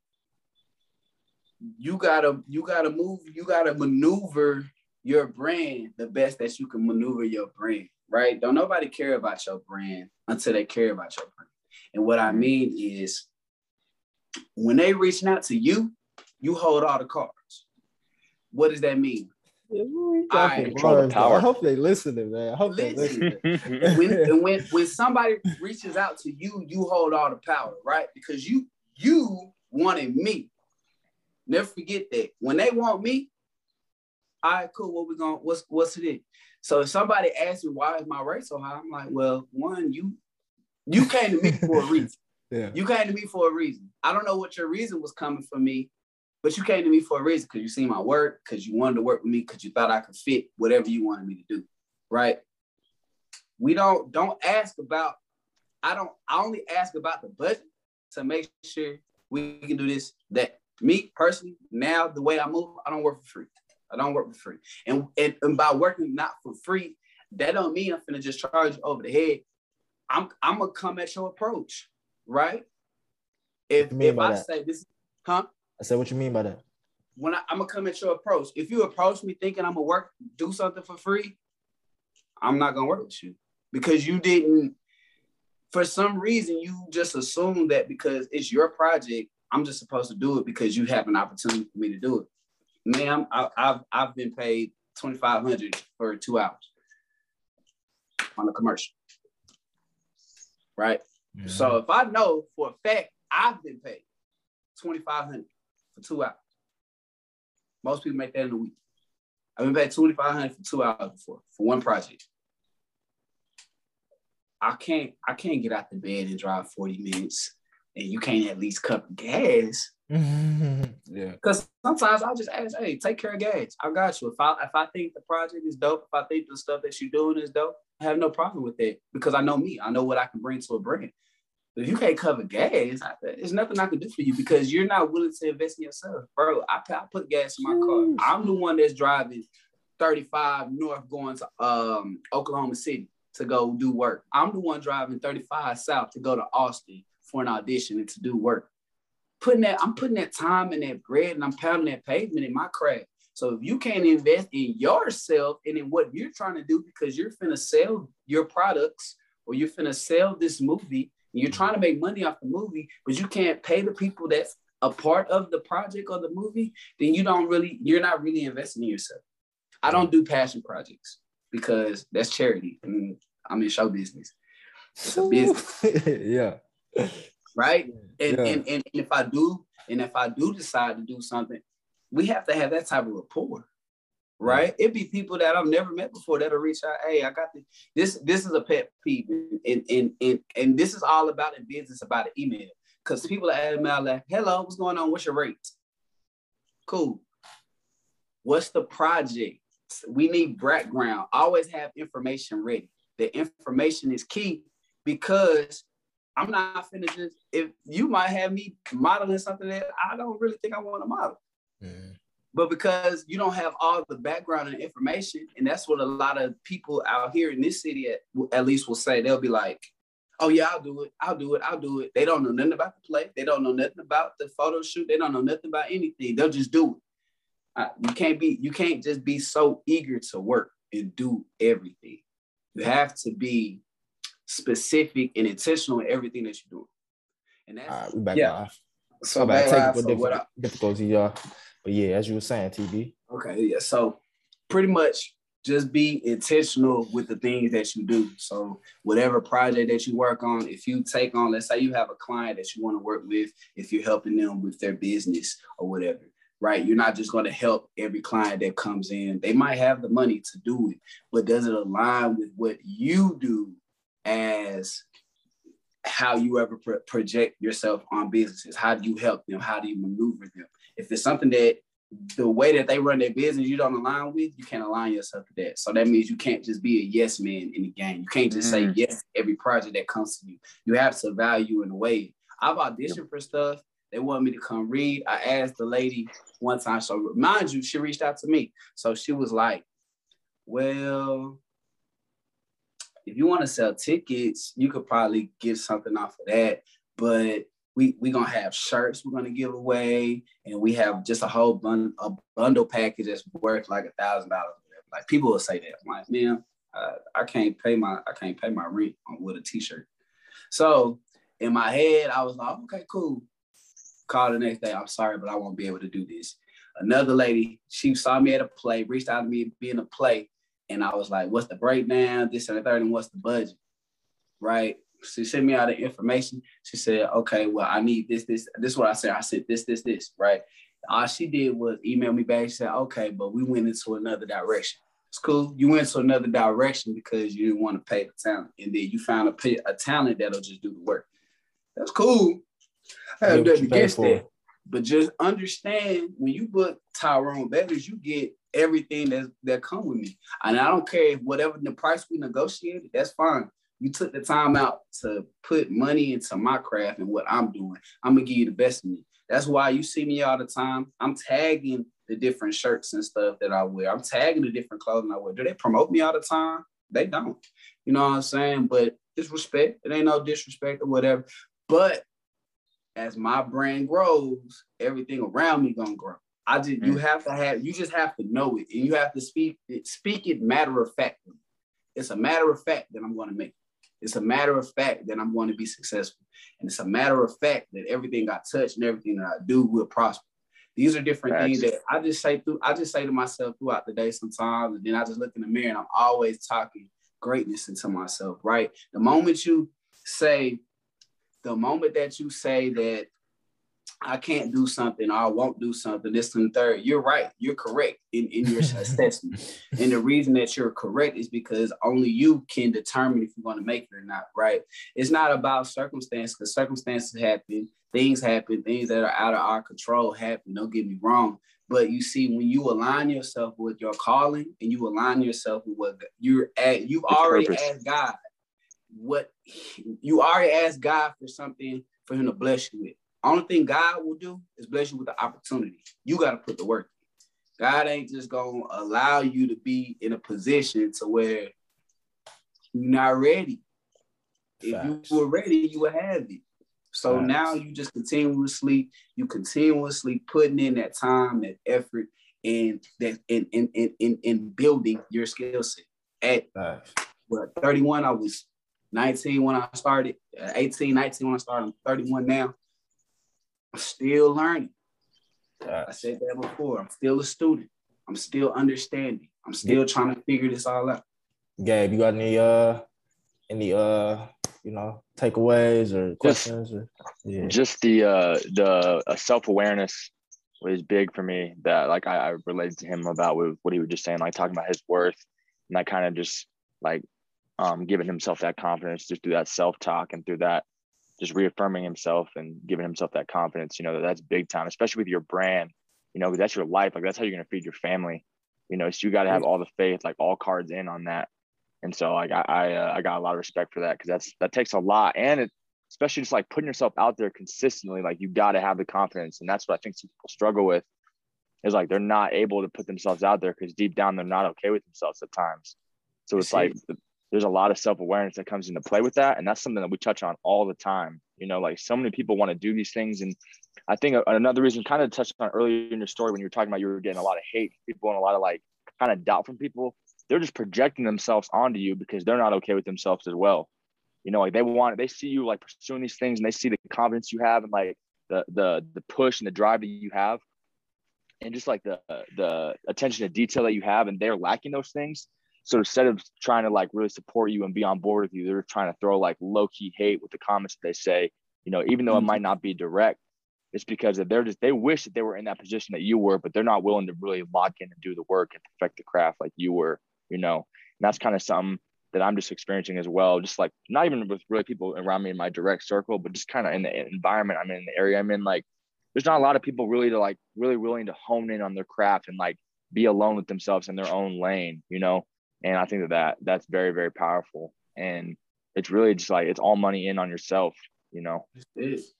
you gotta you gotta move, you gotta maneuver your brand the best that you can maneuver your brand, right? Don't nobody care about your brand until they care about your brand. And what I mean is when they reaching out to you, you hold all the cards. What does that mean? I, control the power. I hope they listening, man. I hope Listen. they listening. [LAUGHS] when, when when somebody reaches out to you, you hold all the power, right? Because you you wanted me. Never forget that. When they want me, all right, cool. What we going? What's what's it? So if somebody asks me why is my rate so high, I'm like, well, one, you you came to me for a [LAUGHS] reason. yeah. You came to me for a reason. I don't know what your reason was coming for me, but you came to me for a reason because you see my work, because you wanted to work with me, because you thought I could fit whatever you wanted me to do. Right. We don't don't ask about, I don't I only ask about the budget to make sure we can do this. That me personally, now the way I move, I don't work for free. I don't work for free. And, and, and by working not for free, that don't mean I'm gonna just charge you over the head. I'm I'm gonna come at your approach, right? If if I that? say this, huh? I said, what you mean by that? When I, am gonna come at your approach. If you approach me thinking I'm gonna work, do something for free, I'm not gonna work with you because you didn't. For some reason, you just assume that because it's your project, I'm just supposed to do it because you have an opportunity for me to do it. Ma'am, I, have I've been paid twenty five hundred for two hours on a commercial, right? Mm-hmm. So if I know for a fact I've been paid twenty five hundred for two hours, most people make that in a week. I've been paid twenty five hundred for two hours before for one project. I can't I can't get out the bed and drive forty minutes, and you can't at least cut gas [LAUGHS] yeah. Because sometimes I'll just ask, hey, take care of gas. I got you. If I if I think the project is dope, if I think the stuff that you're doing is dope, I have no problem with that because I know me. I know what I can bring to a brand. But if you can't cover gas, there's nothing I can do for you because you're not willing to invest in yourself, bro. I, I put gas in my car. I'm the one that's driving 35 north going to um, Oklahoma City to go do work. I'm the one driving 35 south to go to Austin for an audition and to do work putting that, I'm putting that time and that bread and I'm pounding that pavement in my craft. So if you can't invest in yourself and in what you're trying to do because you're finna sell your products or you're finna sell this movie and you're trying to make money off the movie, but you can't pay the people that's a part of the project or the movie, then you don't really, you're not really investing in yourself. I don't do passion projects because that's charity. I mean, I'm in show business. business. [LAUGHS] yeah right? And, yeah. and, and if I do, and if I do decide to do something, we have to have that type of rapport, right? It'd be people that I've never met before that'll reach out. Hey, I got this. This this is a pet peeve, and and and and this is all about in business about an email because people are email like, "Hello, what's going on? What's your rate?" Cool. What's the project? We need background. Always have information ready. The information is key because I'm not finna just if you might have me modeling something that I don't really think I want to model. Mm. But because you don't have all the background and information, and that's what a lot of people out here in this city at, at least will say, they'll be like, oh yeah, I'll do it, I'll do it, I'll do it. They don't know nothing about the play, they don't know nothing about the photo shoot, they don't know nothing about anything. They'll just do it. Uh, you can't be, you can't just be so eager to work and do everything. You have to be specific and intentional in everything that you're doing. And that's All right, we back yeah. live. So back technical so I, difficulty, y'all. But yeah, as you were saying, TB. Okay, yeah. So pretty much just be intentional with the things that you do. So whatever project that you work on, if you take on, let's say you have a client that you want to work with, if you're helping them with their business or whatever, right? You're not just going to help every client that comes in. They might have the money to do it, but does it align with what you do as how you ever pro- project yourself on businesses. How do you help them? How do you maneuver them? If it's something that the way that they run their business you don't align with, you can't align yourself to that. So that means you can't just be a yes man in the game. You can't just mm. say yes every project that comes to you. You have to value in a way. I've auditioned for stuff They want me to come read. I asked the lady one time. So mind you, she reached out to me. So she was like, well, if you want to sell tickets, you could probably get something off of that. But we we gonna have shirts we're gonna give away, and we have just a whole bun- a bundle package that's worth like a thousand dollars. Like people will say that. I'm like, man, uh, I can't pay my I can't pay my rent with a t-shirt. So in my head, I was like, okay, cool. Call the next day. I'm sorry, but I won't be able to do this. Another lady, she saw me at a play, reached out to me being a play, and I was like, what's the breakdown? This and the third, and what's the budget? Right. She sent me all the information. She said, okay, well, I need this, this, this is what I said. I said this, this, this, right? All she did was email me back. She said, okay, but we went into another direction. It's cool. You went to another direction because you didn't want to pay the talent. And then you found a, a talent that'll just do the work. That's cool. I have nothing against that. But just understand when you book Tyrone Betters, you get everything that that come with me. And I don't care if whatever the price we negotiated, that's fine. You took the time out to put money into my craft and what I'm doing. I'm gonna give you the best of me. That's why you see me all the time. I'm tagging the different shirts and stuff that I wear. I'm tagging the different clothing I wear. Do they promote me all the time? They don't. You know what I'm saying? But it's respect. It ain't no disrespect or whatever. But as my brand grows, everything around me gonna grow. I just mm-hmm. you mm. have to have you just have to know it and you have to speak it, speak it matter of factly. It's a matter of fact that I'm gonna make. It's a matter of fact that I'm going to be successful. And it's a matter of fact that everything I touch and everything that I do will prosper. These are different things that I just say through, I just say to myself throughout the day sometimes. And then I just look in the mirror and I'm always talking greatness into myself, right? The moment you say, the moment that you say that I can't do something or I won't do something, this and third. You're right. You're correct in, in your [LAUGHS] assessment. And the reason that you're correct is because only you can determine if you're going to make it or not, right? It's not about circumstance because circumstances happen, things happen, things that are out of our control happen. Don't get me wrong. But you see, when you align yourself with your calling and you align yourself with what you're at, you've already purpose. asked God what you already asked God for something for him to bless you with only thing God will do is bless you with the opportunity. You got to put the work. In. God ain't just gonna allow you to be in a position to where you're not ready. Facts. If you were ready, you would have it. So Facts. now you just continuously, you continuously putting in that time, that effort, and that in in in in, in building your skill set. At Facts. what 31, I was 19 when I started, uh, 18, 19 when I started, I'm 31 now. I'm still learning. I said that before. I'm still a student. I'm still understanding. I'm still trying to figure this all out. Gabe, you got any uh any uh you know takeaways or questions just, or yeah. just the uh the uh, self-awareness was big for me that like I, I related to him about with what he was just saying like talking about his worth and that kind of just like um giving himself that confidence just through that self-talk and through that just reaffirming himself and giving himself that confidence, you know, that's big time, especially with your brand, you know, that's your life. Like that's how you're going to feed your family, you know, so you got to have all the faith, like all cards in on that. And so like I, I, uh, I got a lot of respect for that. Cause that's, that takes a lot. And it, especially just like putting yourself out there consistently, like you got to have the confidence. And that's what I think some people struggle with is like, they're not able to put themselves out there because deep down, they're not okay with themselves at times. So it's like there's a lot of self-awareness that comes into play with that and that's something that we touch on all the time you know like so many people want to do these things and i think another reason kind of touched on earlier in your story when you were talking about you were getting a lot of hate people and a lot of like kind of doubt from people they're just projecting themselves onto you because they're not okay with themselves as well. You know like they want they see you like pursuing these things and they see the confidence you have and like the the the push and the drive that you have and just like the the attention to detail that you have and they're lacking those things so instead of trying to like really support you and be on board with you, they're trying to throw like low key hate with the comments that they say, you know, even though it mm-hmm. might not be direct, it's because they're just, they wish that they were in that position that you were, but they're not willing to really lock in and do the work and perfect the craft like you were, you know, and that's kind of something that I'm just experiencing as well. Just like not even with really people around me in my direct circle, but just kind of in the environment I'm in, the area I'm in, like there's not a lot of people really to like really willing to hone in on their craft and like be alone with themselves in their own lane, you know? And i think that, that that's very very powerful and it's really just like it's all money in on yourself you know it is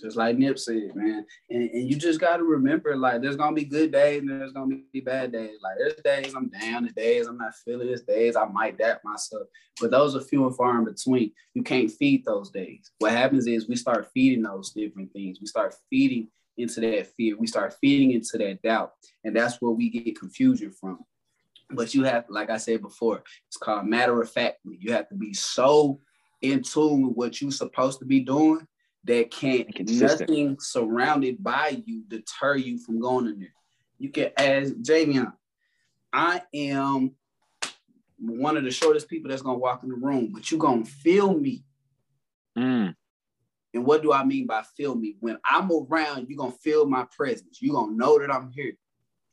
Just like Nip said, man. And, and you just got to remember, like, there's to be good days and there's to be bad days. Like, there's days I'm down, days I'm not feeling, there's days I might doubt myself. But those are few and far in between. You can't feed those days. What happens is we start feeding those different things. We start feeding into that fear. We start feeding into that doubt. And that's where we get confusion from. But you have, like I said before, it's called matter of fact. You have to be so in tune with what you're supposed to be doing that can't nothing surrounded by you deter you from going in there. You can ask Javian, I am one of the shortest people that's gonna walk in the room, but you're gonna feel me. Mm. And what do I mean by feel me? When I'm around, you're gonna feel my presence. You're gonna know that I'm here,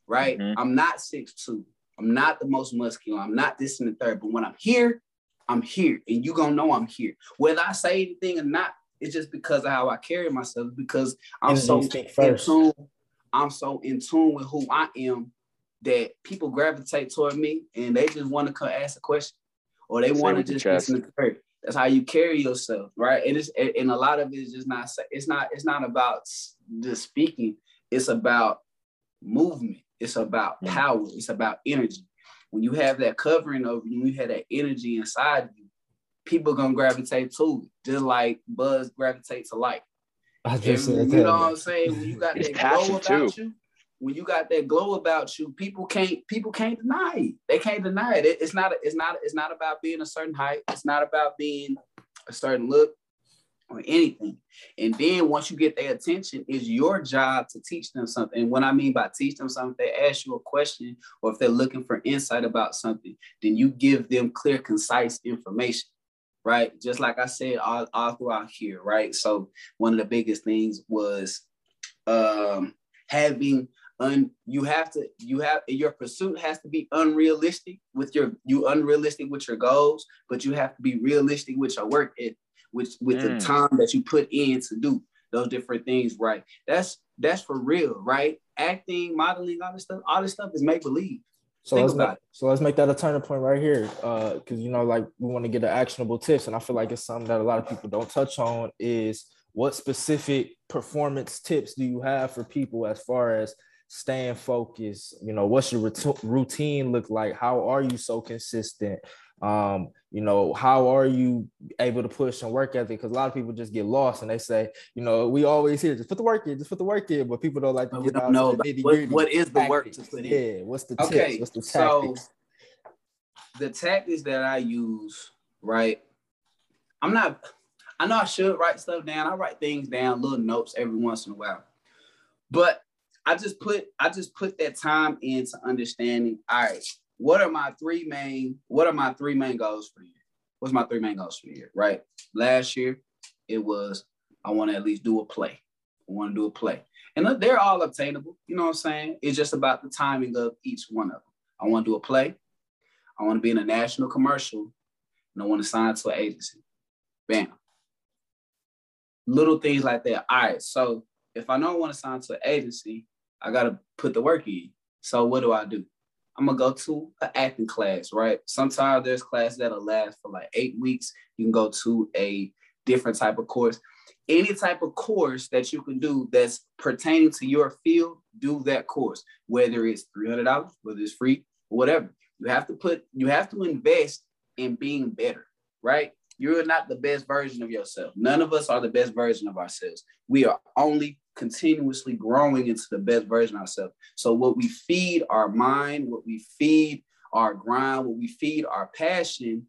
right? Mm-hmm. I'm not six two. I'm not the most muscular. I'm not this and the third. But when I'm here, I'm here, and you gonna know I'm here. Whether I say anything or not, it's just because of how I carry myself. Because I'm so in tune. I'm so in tune with who I am that people gravitate toward me and they just want to come ask a question or they want to just listen to her. That's how you carry yourself, right? And it's and a lot of it is just not. It's not. It's not about just speaking. It's about movement. It's about mm. power. It's about energy. When you have that covering over you, you have that energy inside you, people gonna gravitate to it, just like Buzz gravitates to light. I just and, you know what I'm saying? When you got that glow about too. you, when you got that glow about you, people can't people can't deny it. They can't deny it. It's not it's not it's not about being a certain height. It's not about being a certain look or anything. And then once you get their attention, it's your job to teach them something. And what I mean by teach them something, if they ask you a question or if they're looking for insight about something, then you give them clear, concise information right? Just like I said all, all throughout here, right? So one of the biggest things was um, having un you have to you have your pursuit has to be unrealistic with your you unrealistic with your goals, but you have to be realistic with your work it with with mm. the time that you put in to do those different things, right? That's that's for real, right? Acting, modeling, all this stuff, all this stuff is make believe. So Think let's make, so let's make that a turning point right here, because uh, you know, like we want to get the actionable tips, and I feel like it's something that a lot of people don't touch on. Is what specific performance tips do you have for people as far as staying focused? You know, what's your routine look like? How are you so consistent? Um, you know, how are you able to push and work ethic? Because a lot of people just get lost and they say, you know, we always hear just put the work in, just put the work in, but people don't like to get out know what, what is the work to put in. Yeah, what's the okay, tips? What's the tactics? So the tactics that I use, right? I'm not. I know I should write stuff down. I write things down, little notes every once in a while, but I just put I just put that time into understanding. All right, what are my three main what are my three main goals for year? What's my three main goals for year? Right. Last year it was I want to at least do a play. I want to do a play. And they're all obtainable. You know what I'm saying? It's just about the timing of each one of them. I want to do a play. I want to be in a national commercial and I want to sign to an agency. Bam. Little things like that. All right. So if I I want to sign to an agency, I got to put the work in. So what do I do? I'm gonna go to an acting class, right? Sometimes there's classes that'll last for like eight weeks. You can go to a different type of course. Any type of course that you can do that's pertaining to your field, do that course, whether it's $300, whether it's free, whatever. You have to put, you have to invest in being better, right? You're not the best version of yourself. None of us are the best version of ourselves. We are only continuously growing into the best version of ourselves. So what we feed our mind, what we feed our grind, what we feed our passion,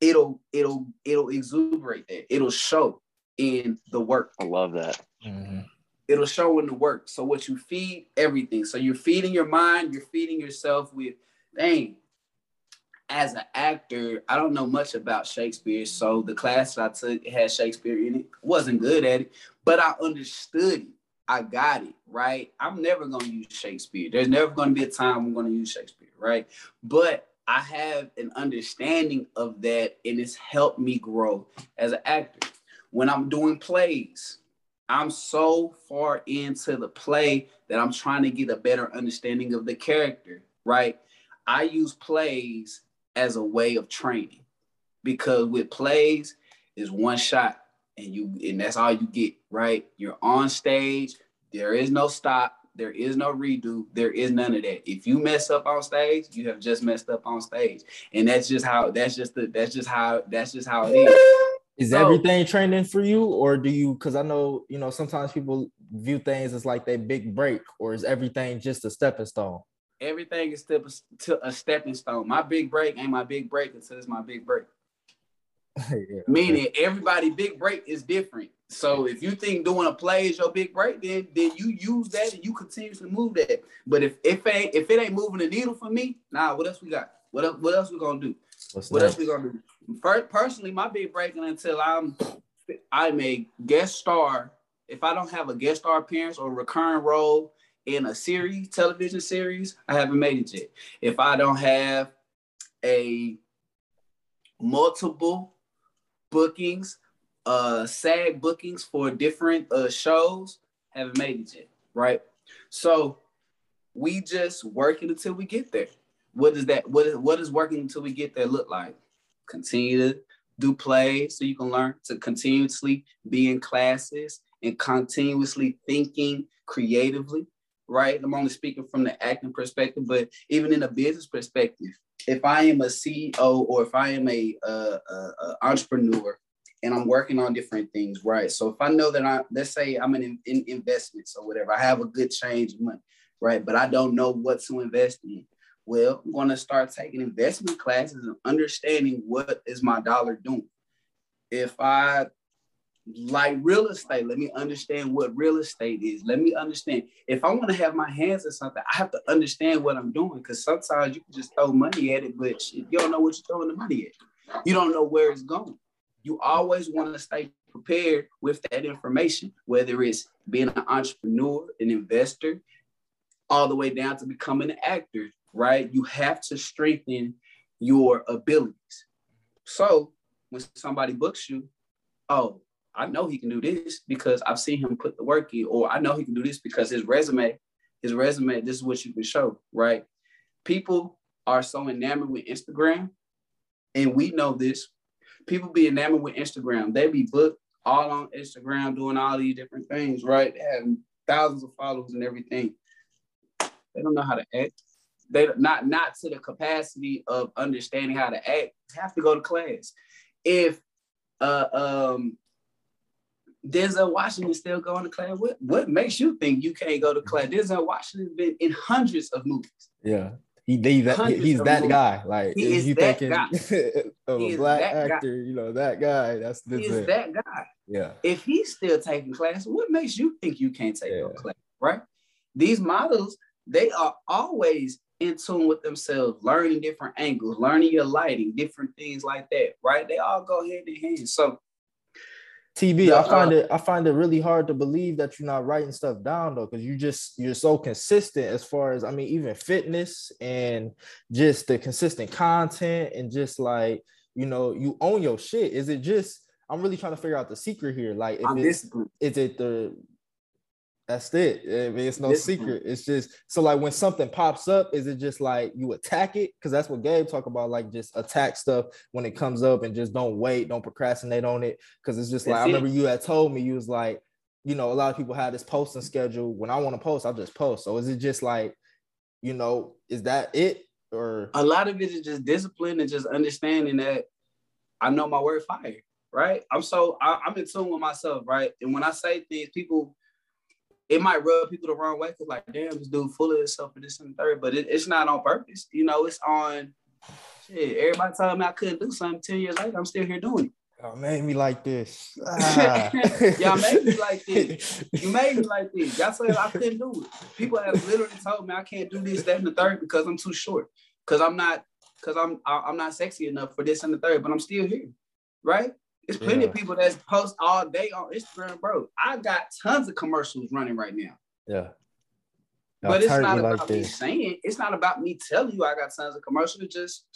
it'll it'll it'll exuberate that. It'll show in the work. I love that. Mm-hmm. It'll show in the work. So what you feed everything. So you're feeding your mind, you're feeding yourself with, dang, as an actor, I don't know much about Shakespeare. So the class I took had Shakespeare in it. Wasn't good at it, but I understood it. I got it, right? I'm never gonna use Shakespeare. There's never gonna be a time I'm gonna use Shakespeare, right? But I have an understanding of that, and it's helped me grow as an actor. When I'm doing plays, I'm so far into the play that I'm trying to get a better understanding of the character, right? I use plays as a way of training because with plays is one shot and you and that's all you get, right? You're on stage. There is no stop. There is no redo. There is none of that. If you mess up on stage, you have just messed up on stage, and that's just how. That's just the. That's just how. That's just how it is. Is so, everything training for you, or do you? Because I know you know sometimes people view things as like they big break, or is everything just a stepping stone? Everything is step to a stepping stone. My big break ain't my big break until it's my big break. [LAUGHS] yeah, Meaning everybody big break is different. So if you think doing a play is your big break, then then you use that and you continuously move that. But if if it ain't, if it ain't moving the needle for me, nah, what else we got? What else, what else we gonna do? What's what next? else we gonna do? First, personally, my big break until I'm I'm a guest star. If I don't have a guest star appearance or recurring role in a series, television series, I haven't made it yet. If I don't have a multiple bookings, uh, SAG bookings for different uh, shows, haven't made it yet, right? So we just working until we get there. What is that? What is what is working until we get there look like? Continue to do plays so you can learn to continuously be in classes and continuously thinking creatively, right? I'm only speaking from the acting perspective, but even in a business perspective, if I am a CEO or if I am a, uh, a entrepreneur and I'm working on different things, right? So if I know that I, let's say I'm in, in investments or whatever, I have a good change of money, right? But I don't know what to invest in. Well, I'm going to start taking investment classes and understanding what is my dollar doing. If I like real estate, let me understand what real estate is. Let me understand. If I want to have my hands in something, I have to understand what I'm doing because sometimes you can just throw money at it, but you don't know what you're throwing the money at. You don't know where it's going. You always want to stay prepared with that information, whether it's being an entrepreneur, an investor, all the way down to becoming an actor, right? You have to strengthen your abilities. So when somebody books you, oh, I know he can do this because I've seen him put the work in, or I know he can do this because his resume, his resume, this is what you can show, right? People are so enamored with Instagram, and we know this. People be enamored with Instagram. They be booked all on Instagram doing all these different things, right? They have thousands of followers and everything. They don't know how to act they not not to the capacity of understanding how to act have to go to class if uh um Denzel Washington still going to class. What what makes you think you can't go to class? Denzel Washington's been in hundreds of movies. Yeah. He, they, that, he's that movies. guy. Like he is you that thinking guy. [LAUGHS] of a black actor, guy. you know, that guy. That's the he is that guy. Yeah. If he's still taking class, what makes you think you can't take yeah. no class? Right? These models, they are always in tune with themselves, learning different angles, learning your lighting, different things like that, right? They all go hand in hand. So TB, the, I find uh, it I find it really hard to believe that you're not writing stuff down though, because you just you're so consistent as far as I mean, even fitness and just the consistent content and just like you know, you own your shit. Is it just I'm really trying to figure out the secret here. Like, if it's, is it the that's it. I mean, it's no secret. It's just so like when something pops up, is it just like you attack it? Because that's what Gabe talk about, like just attack stuff when it comes up and just don't wait, don't procrastinate on it. Because it's just like I remember it. you had told me you was like, you know, a lot of people have this posting schedule. When I want to post, I'll just post. So is it just like, you know, is that it? Or a lot of it is just discipline and just understanding that I know my word fire, right? I'm so I, I'm in tune with myself, right? And when I say things, people it might rub people the wrong way because like, damn, this dude full of himself for this and the third, but it, it's not on purpose. You know, it's on shit. Everybody telling me I couldn't do something 10 years later, I'm still here doing it. Y'all made me like this. Ah. [LAUGHS] Y'all made me like [LAUGHS] this. You made me like this. Y'all said I couldn't do it. People have literally told me I can't do this, that, and the third because I'm too short. Because I'm not, because I'm I'm not sexy enough for this and the third, but I'm still here. Right? There's plenty yeah. of people that post all day on Instagram, bro. I got tons of commercials running right now. Yeah. but it's not about like me this. saying, it's not about me telling you I got tons of commercials. It's just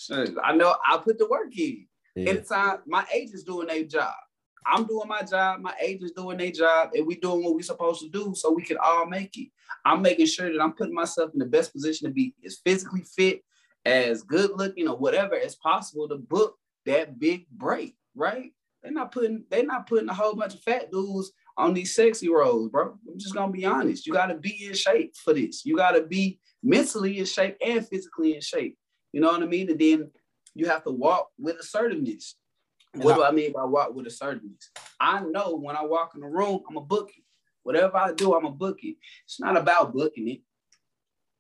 I know I put the work in. Yeah. Anytime my agent's doing their job. I'm doing my job, my agent's doing their job, and we doing what we're supposed to do so we can all make it. I'm making sure that I'm putting myself in the best position to be as physically fit, as good looking, or whatever as possible to book that big break, right? They're not putting they're not putting a whole bunch of fat dudes on these sexy roles, bro. I'm just gonna be honest. You gotta be in shape for this. You gotta be mentally in shape and physically in shape. You know what I mean? And then you have to walk with assertiveness. What do I mean by walk with assertiveness? I know when I walk in the room, I'm a book it. Whatever I do, I'm a book it. It's not about booking it.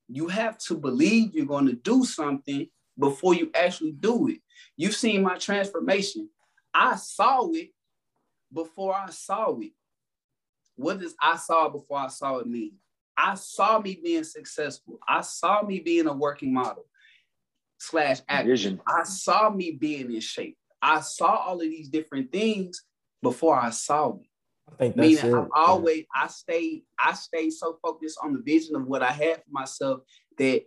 You have to believe you're to do something before you actually do it. You've seen my transformation. I saw it before I saw it. What does I saw before I saw it mean? I saw me being successful. I saw me being a working model slash actor. Vision. I saw me being in shape. I saw all of these different things before I saw it. I think that's it. Meaning, it. I'm always I stay I stay so focused on the vision of what I had for myself that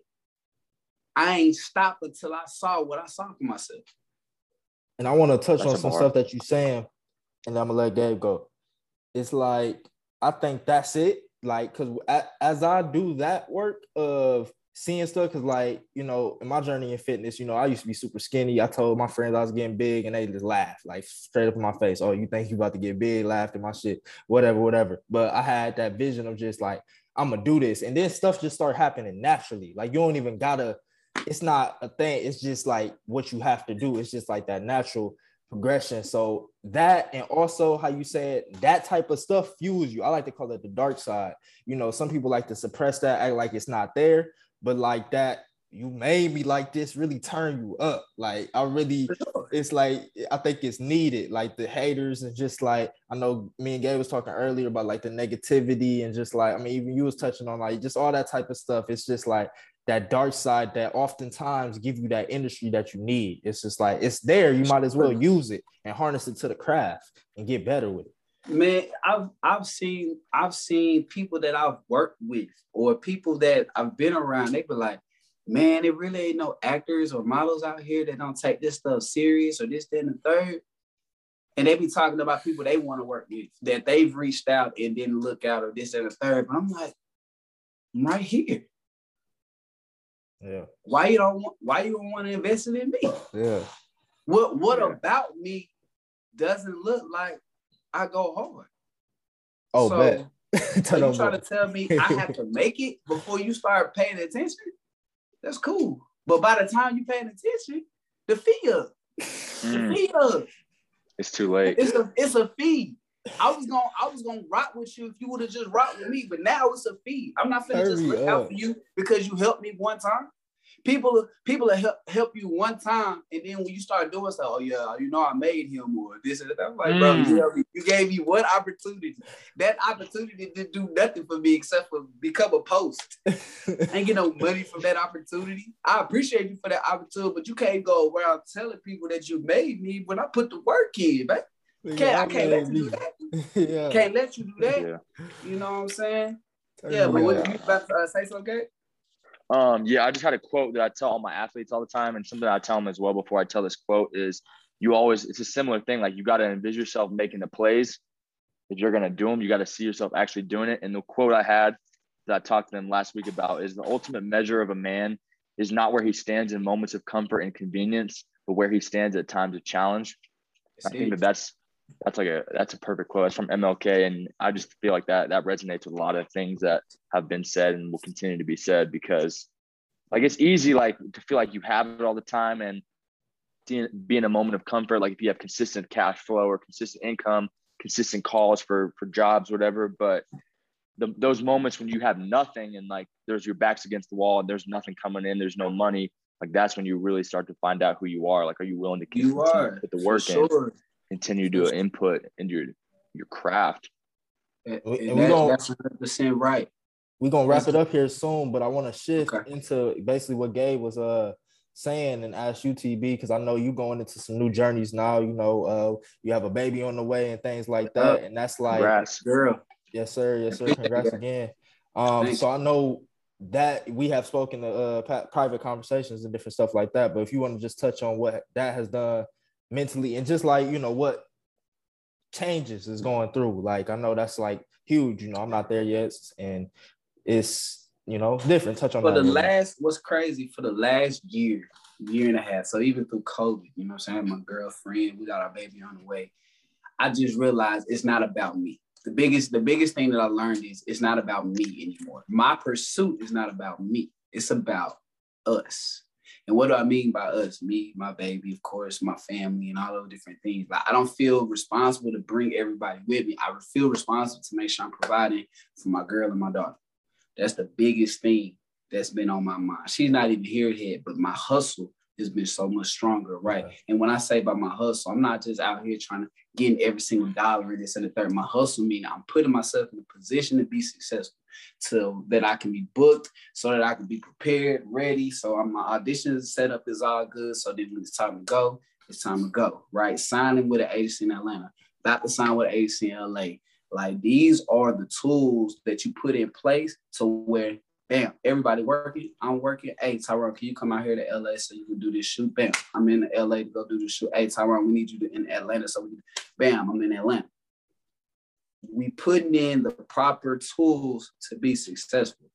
I ain't stopped until I saw what I saw for myself. And I want to touch on some stuff that you're saying, and I'm gonna let Gabe go. It's like I think that's it. Like, cause as I do that work of seeing stuff because like you know in my journey in fitness you know i used to be super skinny. I told my friends i was getting big and they just laughed like straight up in my face. Oh you think you about to get big? Laughed at my shit. Whatever whatever. But i had that vision of just like i'm gonna do this. And then stuff just start happening naturally. Like you don't even gotta it's not a thing it's just like what you have to do it's just like that natural progression so that and also how you said that type of stuff fuels you i like to call it the dark side you know some people like to suppress that act like it's not there but like that you made me like this really turn you up. Like I really, it's like I think it's needed. Like the haters and just like I know me and Gabe was talking earlier about like the negativity and just like I mean even you was touching on like just all that type of stuff. It's just like that dark side that oftentimes give you that industry that you need. It's just like it's there. You might as well use it and harness it to the craft and get better with it. Man, I've I've seen I've seen people that I've worked with or people that I've been around. They be like, man, it really ain't no actors or models out here that don't take this stuff serious or this, and the third. And they be talking about people they want to work with that they've reached out and didn't look out or this and the third. But I'm like, I'm right here. Yeah. Why you don't want why you don't want to invest in me? Yeah. What what yeah. about me doesn't look like I go hard. Oh, so, bet. [LAUGHS] so you try to tell me I have to make it before you start paying attention? That's cool. But by the time you're paying attention, the fee up. Mm. The fee up. It's too late. It's a it's a fee. I was gonna I was gonna rock with you if you would have just rocked with me, but now it's a fee. I'm not gonna just look up. out for you because you helped me one time. People, people that help help you one time, and then when you start doing stuff, oh yeah, you know I made him or this and that. I'm like, mm. bro, you, you gave me one opportunity. That opportunity didn't do nothing for me except for become a post. I [LAUGHS] ain't get no money from that opportunity. I appreciate you for that opportunity, but you can't go around telling people that you made me when I put the work in, man. Can't, yeah, I can't let you do that. [LAUGHS] yeah. Can't let you do that. Yeah. You know what I'm saying? Yeah, but what you about to uh, say something? Um, yeah, I just had a quote that I tell all my athletes all the time, and something I tell them as well before I tell this quote is you always it's a similar thing. Like you got to envision yourself making the plays. If you're gonna do them, you got to see yourself actually doing it. And the quote I had that I talked to them last week about is the ultimate measure of a man is not where he stands in moments of comfort and convenience, but where he stands at times of challenge. I think that that's that's like a that's a perfect quote. It's from MLK, and I just feel like that that resonates with a lot of things that have been said and will continue to be said because, like, it's easy like to feel like you have it all the time and be in a moment of comfort. Like if you have consistent cash flow or consistent income, consistent calls for for jobs, whatever. But the, those moments when you have nothing and like there's your backs against the wall and there's nothing coming in, there's no money. Like that's when you really start to find out who you are. Like, are you willing to keep you are, put the work sure. in? Continue to do input into your your craft. And, and, and that, gonna, that's 100% right. We're gonna wrap it up here soon, but I want to shift okay. into basically what Gabe was uh saying and ask you UTB because I know you going into some new journeys now. You know, uh, you have a baby on the way and things like that, and that's like, Congrats, girl. Yes, sir. Yes, sir. Congrats yeah. again. Um, Thanks. so I know that we have spoken to uh, private conversations and different stuff like that. But if you want to just touch on what that has done mentally and just like you know what changes is going through like i know that's like huge you know i'm not there yet and it's you know different touch on for the last what's crazy for the last year year and a half so even through covid you know i'm saying my girlfriend we got our baby on the way I just realized it's not about me. The biggest, the biggest thing that I learned is it's not about me anymore. My pursuit is not about me. It's about us. And what do I mean by us? Me, my baby, of course, my family, and all those different things. Like I don't feel responsible to bring everybody with me. I feel responsible to make sure I'm providing for my girl and my daughter. That's the biggest thing that's been on my mind. She's not even here yet, but my hustle has been so much stronger, right? Yeah. And when I say about my hustle, I'm not just out here trying to get every single dollar and this and the third. My hustle meaning I'm putting myself in a position to be successful, so that I can be booked, so that I can be prepared, ready. So I'm, my audition setup is all good. So then when it's time to go, it's time to go, right? Signing with an agency in Atlanta, about to sign with an agency in LA. Like these are the tools that you put in place to where Bam, everybody working. I'm working. Hey, Tyrone, can you come out here to LA so you can do this shoot? Bam, I'm in LA to go do the shoot. Hey, Tyrone, we need you to, in Atlanta so we can, bam, I'm in Atlanta. We putting in the proper tools to be successful.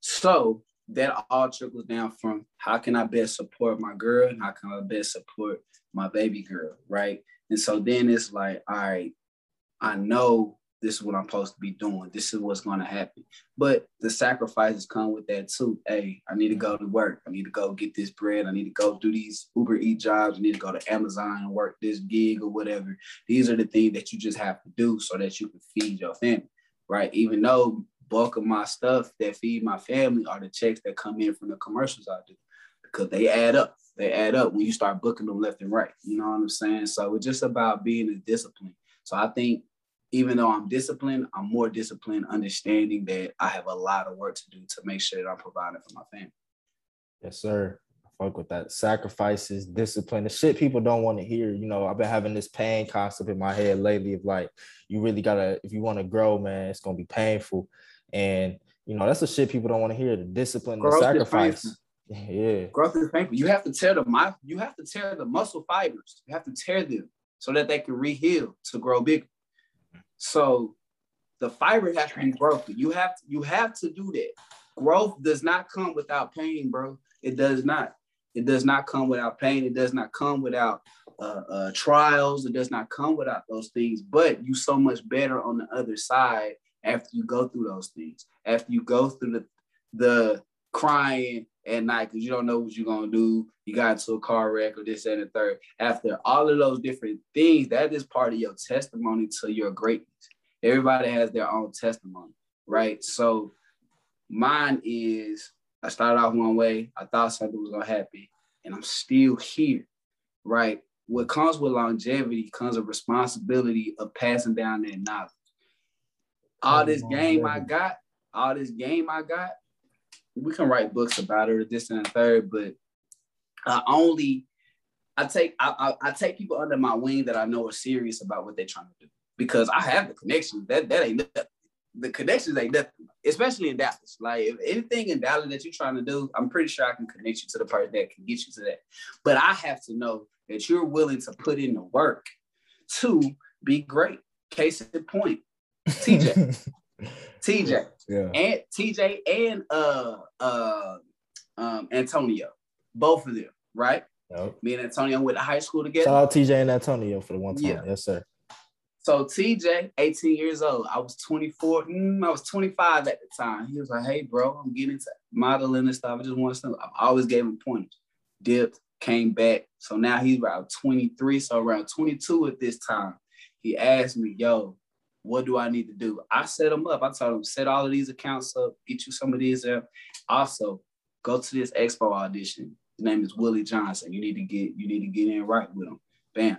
So that all trickles down from how can I best support my girl and how can I best support my baby girl, right? And so then it's like, all right, I know this is what I'm supposed to be doing. This is what's going to happen. But the sacrifices come with that too. Hey, I need to go to work. I need to go get this bread. I need to go do these Uber Eat jobs. I need to go to Amazon and work this gig or whatever. These are the things that you just have to do so that you can feed your family, right? Even though bulk of my stuff that feed my family are the checks that come in from the commercials I do because they add up. They add up when you start booking them left and right. You know what I'm saying? So it's just about being a discipline. So I think even though I'm disciplined, I'm more disciplined, understanding that I have a lot of work to do to make sure that I'm providing for my family. Yes, sir. I fuck with that. Sacrifices, discipline, the shit people don't want to hear. You know, I've been having this pain concept in my head lately of like, you really gotta, if you want to grow, man, it's gonna be painful. And you know, that's the shit people don't want to hear. The discipline, Growth the sacrifice. [LAUGHS] Yeah. Growth is painful. You have to tear the my you have to tear the muscle fibers. You have to tear them so that they can reheal to grow bigger. So the fiber has to be broken. You have to, you have to do that. Growth does not come without pain, bro. It does not. It does not come without pain. It does not come without uh, uh, trials. It does not come without those things. But you so much better on the other side after you go through those things. After you go through the the crying at night because you don't know what you're gonna do. You got into a car wreck or this and the third. After all of those different things, that is part of your testimony to your greatness. Everybody has their own testimony, right? So mine is I started off one way, I thought something was gonna happen, and I'm still here, right? What comes with longevity comes a responsibility of passing down that knowledge. All this game I got, all this game I got, we can write books about it, or this and the third, but I only I take I, I, I take people under my wing that I know are serious about what they're trying to do because I have the connections. That that ain't nothing. The connections ain't nothing, especially in Dallas. Like if anything in Dallas that you're trying to do, I'm pretty sure I can connect you to the person that can get you to that. But I have to know that you're willing to put in the work to be great. Case in point, TJ. [LAUGHS] [LAUGHS] TJ. Yeah. And TJ and uh uh um Antonio. Both of them, right? Yep. Me and Antonio went to high school together. Shout out TJ and Antonio for the one time. Yeah. Yes, sir. So TJ, 18 years old. I was 24. Mm, I was 25 at the time. He was like, "Hey, bro, I'm getting into modeling and stuff. I just want to." I always gave him pointers. Dipped, came back. So now he's around 23. So around 22 at this time, he asked me, "Yo, what do I need to do?" I set them up. I told them, "Set all of these accounts up. Get you some of these there. Also, go to this expo audition. His name is Willie Johnson. You need to get you need to get in right with him. Bam.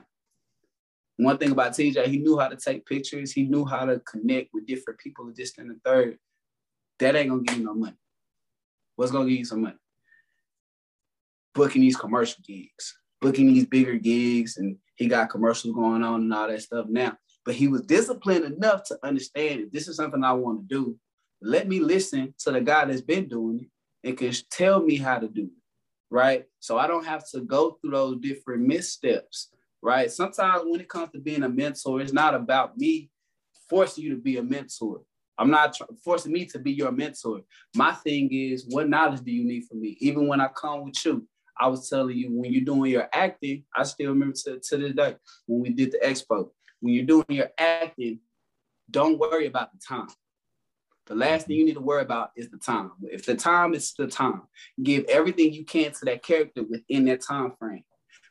One thing about TJ, he knew how to take pictures. He knew how to connect with different people, this and the third. That ain't gonna give you no money. What's gonna give you some money? Booking these commercial gigs, booking these bigger gigs, and he got commercials going on and all that stuff now. But he was disciplined enough to understand if this is something I want to do, let me listen to the guy that's been doing it and can tell me how to do it. Right. So I don't have to go through those different missteps right? Sometimes when it comes to being a mentor, it's not about me forcing you to be a mentor. I'm not tr- forcing me to be your mentor. My thing is, what knowledge do you need from me? Even when I come with you, I was telling you when you're doing your acting, I still remember to, to this day when we did the expo. When you're doing your acting, don't worry about the time. The last thing you need to worry about is the time. If the time is the time, give everything you can to that character within that time frame.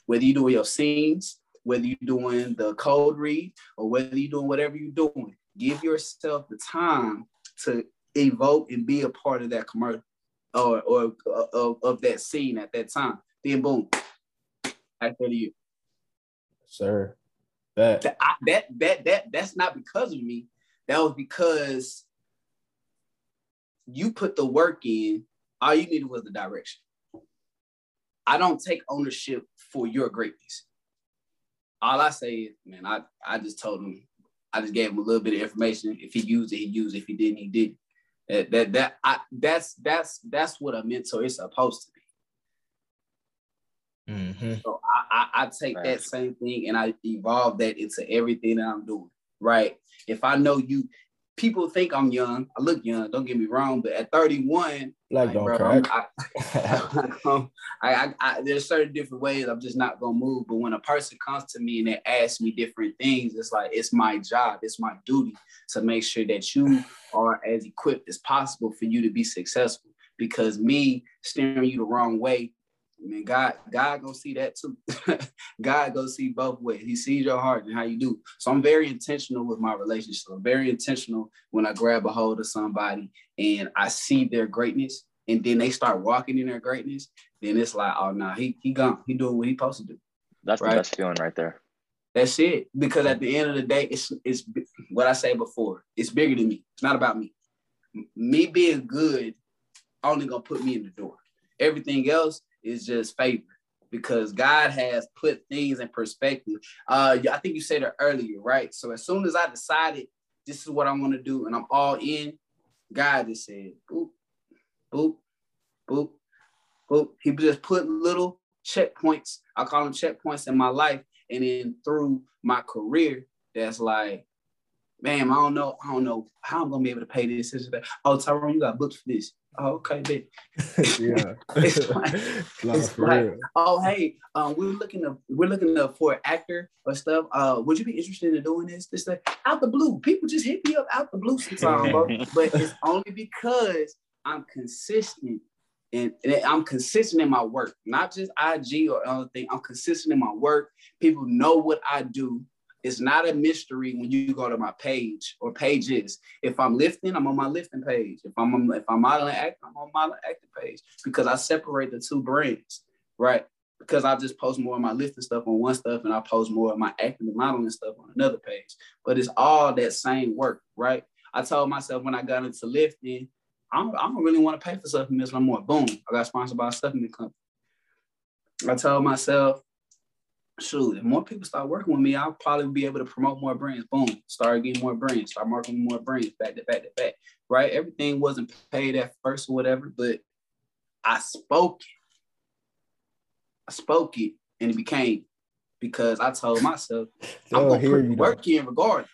Whether you're doing your scenes, whether you're doing the cold read, or whether you're doing whatever you're doing, give yourself the time to evoke and be a part of that commercial or, or of, of that scene at that time. Then boom, I tell you. Sir. That. That, I, that that that that's not because of me. That was because you put the work in. All you needed was the direction. I don't take ownership for your greatness. All I say is, man, I, I just told him, I just gave him a little bit of information. If he used it, he used it. If he didn't, he didn't. That that, that I that's that's that's what a mentor is supposed to be. Mm-hmm. So I, I, take right. that same thing and I evolve that into everything that I'm doing. Right. If I know you, people think I'm young. I look young. Don't get me wrong, but at 31, like, don't bro, crack. [LAUGHS] I, I, I, there's certain different ways I'm just not gonna move. But when a person comes to me and they ask me different things, it's like it's my job, it's my duty to make sure that you are as equipped as possible for you to be successful. Because me steering you the wrong way I mean, God, God gonna see that too. [LAUGHS] God go see both ways. He sees your heart and how you do. So I'm very intentional with my relationship. I'm very intentional when I grab a hold of somebody and I see their greatness, and then they start walking in their greatness. Then it's like, oh no, nah, he he gone. He doing what he supposed to do. That's right? the best feeling right there. That's it. Because at the end of the day, it's it's what I say before. It's bigger than me. It's not about me. Me being good only gonna put me in the door. Everything else is just favor because God has put things in perspective. Uh, I think you said it earlier, right? So as soon as I decided this is what I want to do and I'm all in, God just said, boop, boop, boop, boop. He just put little checkpoints. I call them checkpoints in my life. And then through my career, that's like, man, I don't know, I don't know how I'm gonna be able to pay this. this that. Oh, Tyrone, you got booked for this. Oh, okay, bet. [LAUGHS] yeah. [LAUGHS] it's like, [LAUGHS] it's like oh, hey, um, we're looking to we're looking to, for an actor or stuff. Uh, would you be interested in doing this? This like out the blue. People just hit me up out the blue sometimes, bro. but it's only because I'm consistent and, and, I'm consistent in my work, not just IG or other thing. I'm consistent in my work. People know what I do. It's not a mystery when you go to my page or pages. If I'm lifting, I'm on my lifting page. If I'm if I'm modeling acting, I'm on my acting page because I separate the two brands, right? Because I just post more of my lifting stuff on one stuff and I post more of my acting and modeling stuff on another page. But it's all that same work, right? I told myself when I got into lifting, I don't, I don't really want to pay for supplements no more. Boom, I got sponsored by a supplement company. I told myself shoot, if more people start working with me, I'll probably be able to promote more brands. Boom, start getting more brands, start marketing more brands back to back to back. Right? Everything wasn't paid at first or whatever, but I spoke it. I spoke it and it became because I told myself [LAUGHS] I'm gonna put the work in regardless.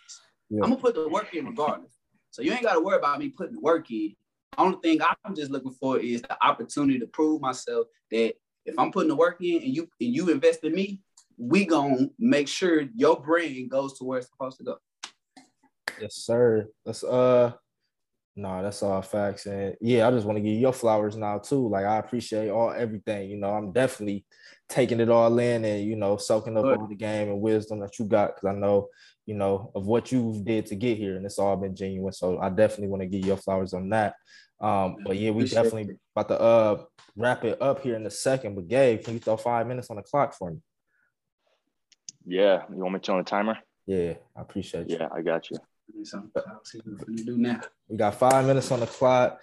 Yeah. I'm gonna put the work in regardless. So you ain't gotta worry about me putting the work in. Only thing I'm just looking for is the opportunity to prove myself that if I'm putting the work in and you and you invest in me, we gonna make sure your brain goes to where it's supposed to go. Yes, sir. That's uh no, that's all facts. And yeah, I just want to give you your flowers now too. Like I appreciate all everything. You know, I'm definitely taking it all in and you know, soaking up Good. all the game and wisdom that you got because I know, you know, of what you did to get here, and it's all been genuine. So I definitely want to give you your flowers on that. Um, but yeah, we appreciate definitely it. about to uh wrap it up here in a second. But Gabe, can you throw five minutes on the clock for me? Yeah. You want me to on the timer? Yeah, I appreciate you. Yeah, I got you. do now. We got five minutes on the clock.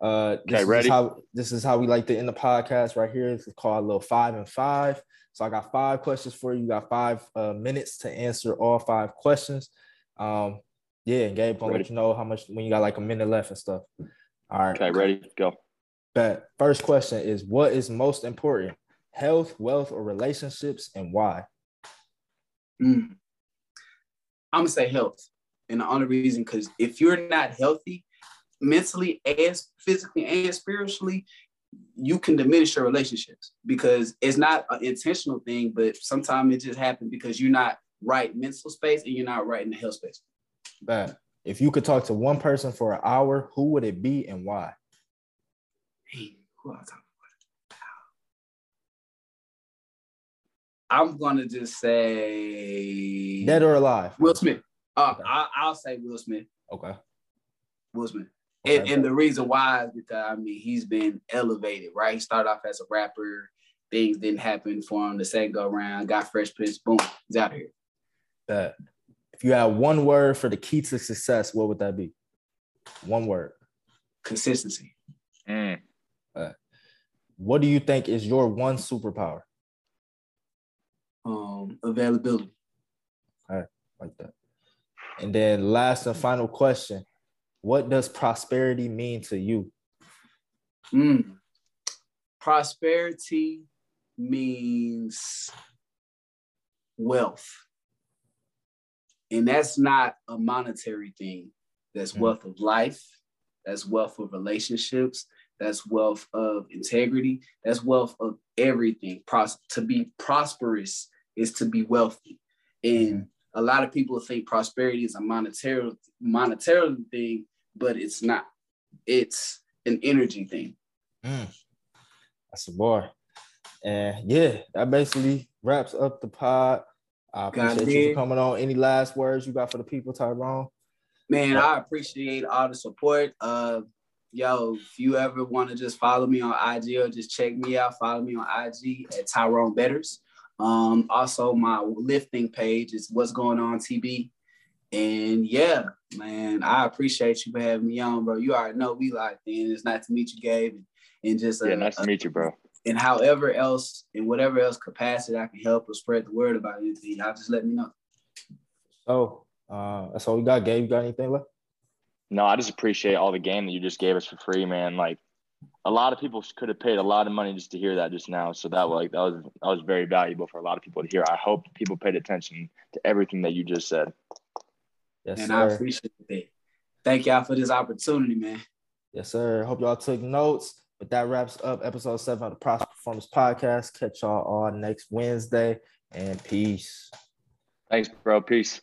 Uh, this okay, ready? Is how, this is how we like to end the podcast right here. It's called a little five and five. So I got five questions for you. You got five uh, minutes to answer all five questions. Um, yeah, and Gabe, gonna let you know how much when you got like a minute left and stuff. All right. Okay, ready? Go. But First question is what is most important? Health, wealth, or relationships, and why? Mm. I'm gonna say health, and the only reason because if you're not healthy, mentally and physically and spiritually, you can diminish your relationships because it's not an intentional thing, but sometimes it just happens because you're not right mental space and you're not right in the health space. Bad. If you could talk to one person for an hour, who would it be and why? Hey, who I talk I'm gonna just say dead or alive. Will Smith. Uh, okay. I, will say Will Smith. Okay. Will Smith. Okay. And, and the reason why is because I mean he's been elevated, right? He started off as a rapper. Things didn't happen for him. The second go around, got Fresh Prince, boom, he's out here. That if you had one word for the key to success, what would that be? One word. Consistency. Mm. Uh, what do you think is your one superpower? Um, availability. All right, like that. And then last and final question: What does prosperity mean to you? Mm. Prosperity means wealth, and that's not a monetary thing. That's mm. wealth of life. That's wealth of relationships. That's wealth of integrity. That's wealth of everything. Pros- to be prosperous is to be wealthy. And a lot of people think prosperity is a monetary monetary thing, but it's not. It's an energy thing. Mm. That's a bar. And yeah, that basically wraps up the pod. I appreciate you for coming on. Any last words you got for the people, Tyrone? Man, I appreciate all the support. Uh, yo, if you ever want to just follow me on IG or just check me out, follow me on IG at Tyrone Betters. Um, also, my lifting page is what's going on TB. And yeah, man, I appreciate you for having me on, bro. You already know we like, and it's nice to meet you, Gabe. And just uh, yeah, nice to meet you, bro. And however else, in whatever else capacity I can help or spread the word about anything, y'all just let me know. So uh, that's all we got. Gabe, you got anything left? No, I just appreciate all the game that you just gave us for free, man. Like a lot of people could have paid a lot of money just to hear that just now. So that like that was that was very valuable for a lot of people to hear. I hope people paid attention to everything that you just said. Yes, and sir. I appreciate it. Thank y'all for this opportunity, man. Yes, sir. Hope y'all took notes. But that wraps up episode seven of the Prosper Performance Podcast. Catch y'all all next Wednesday and peace. Thanks, bro. Peace.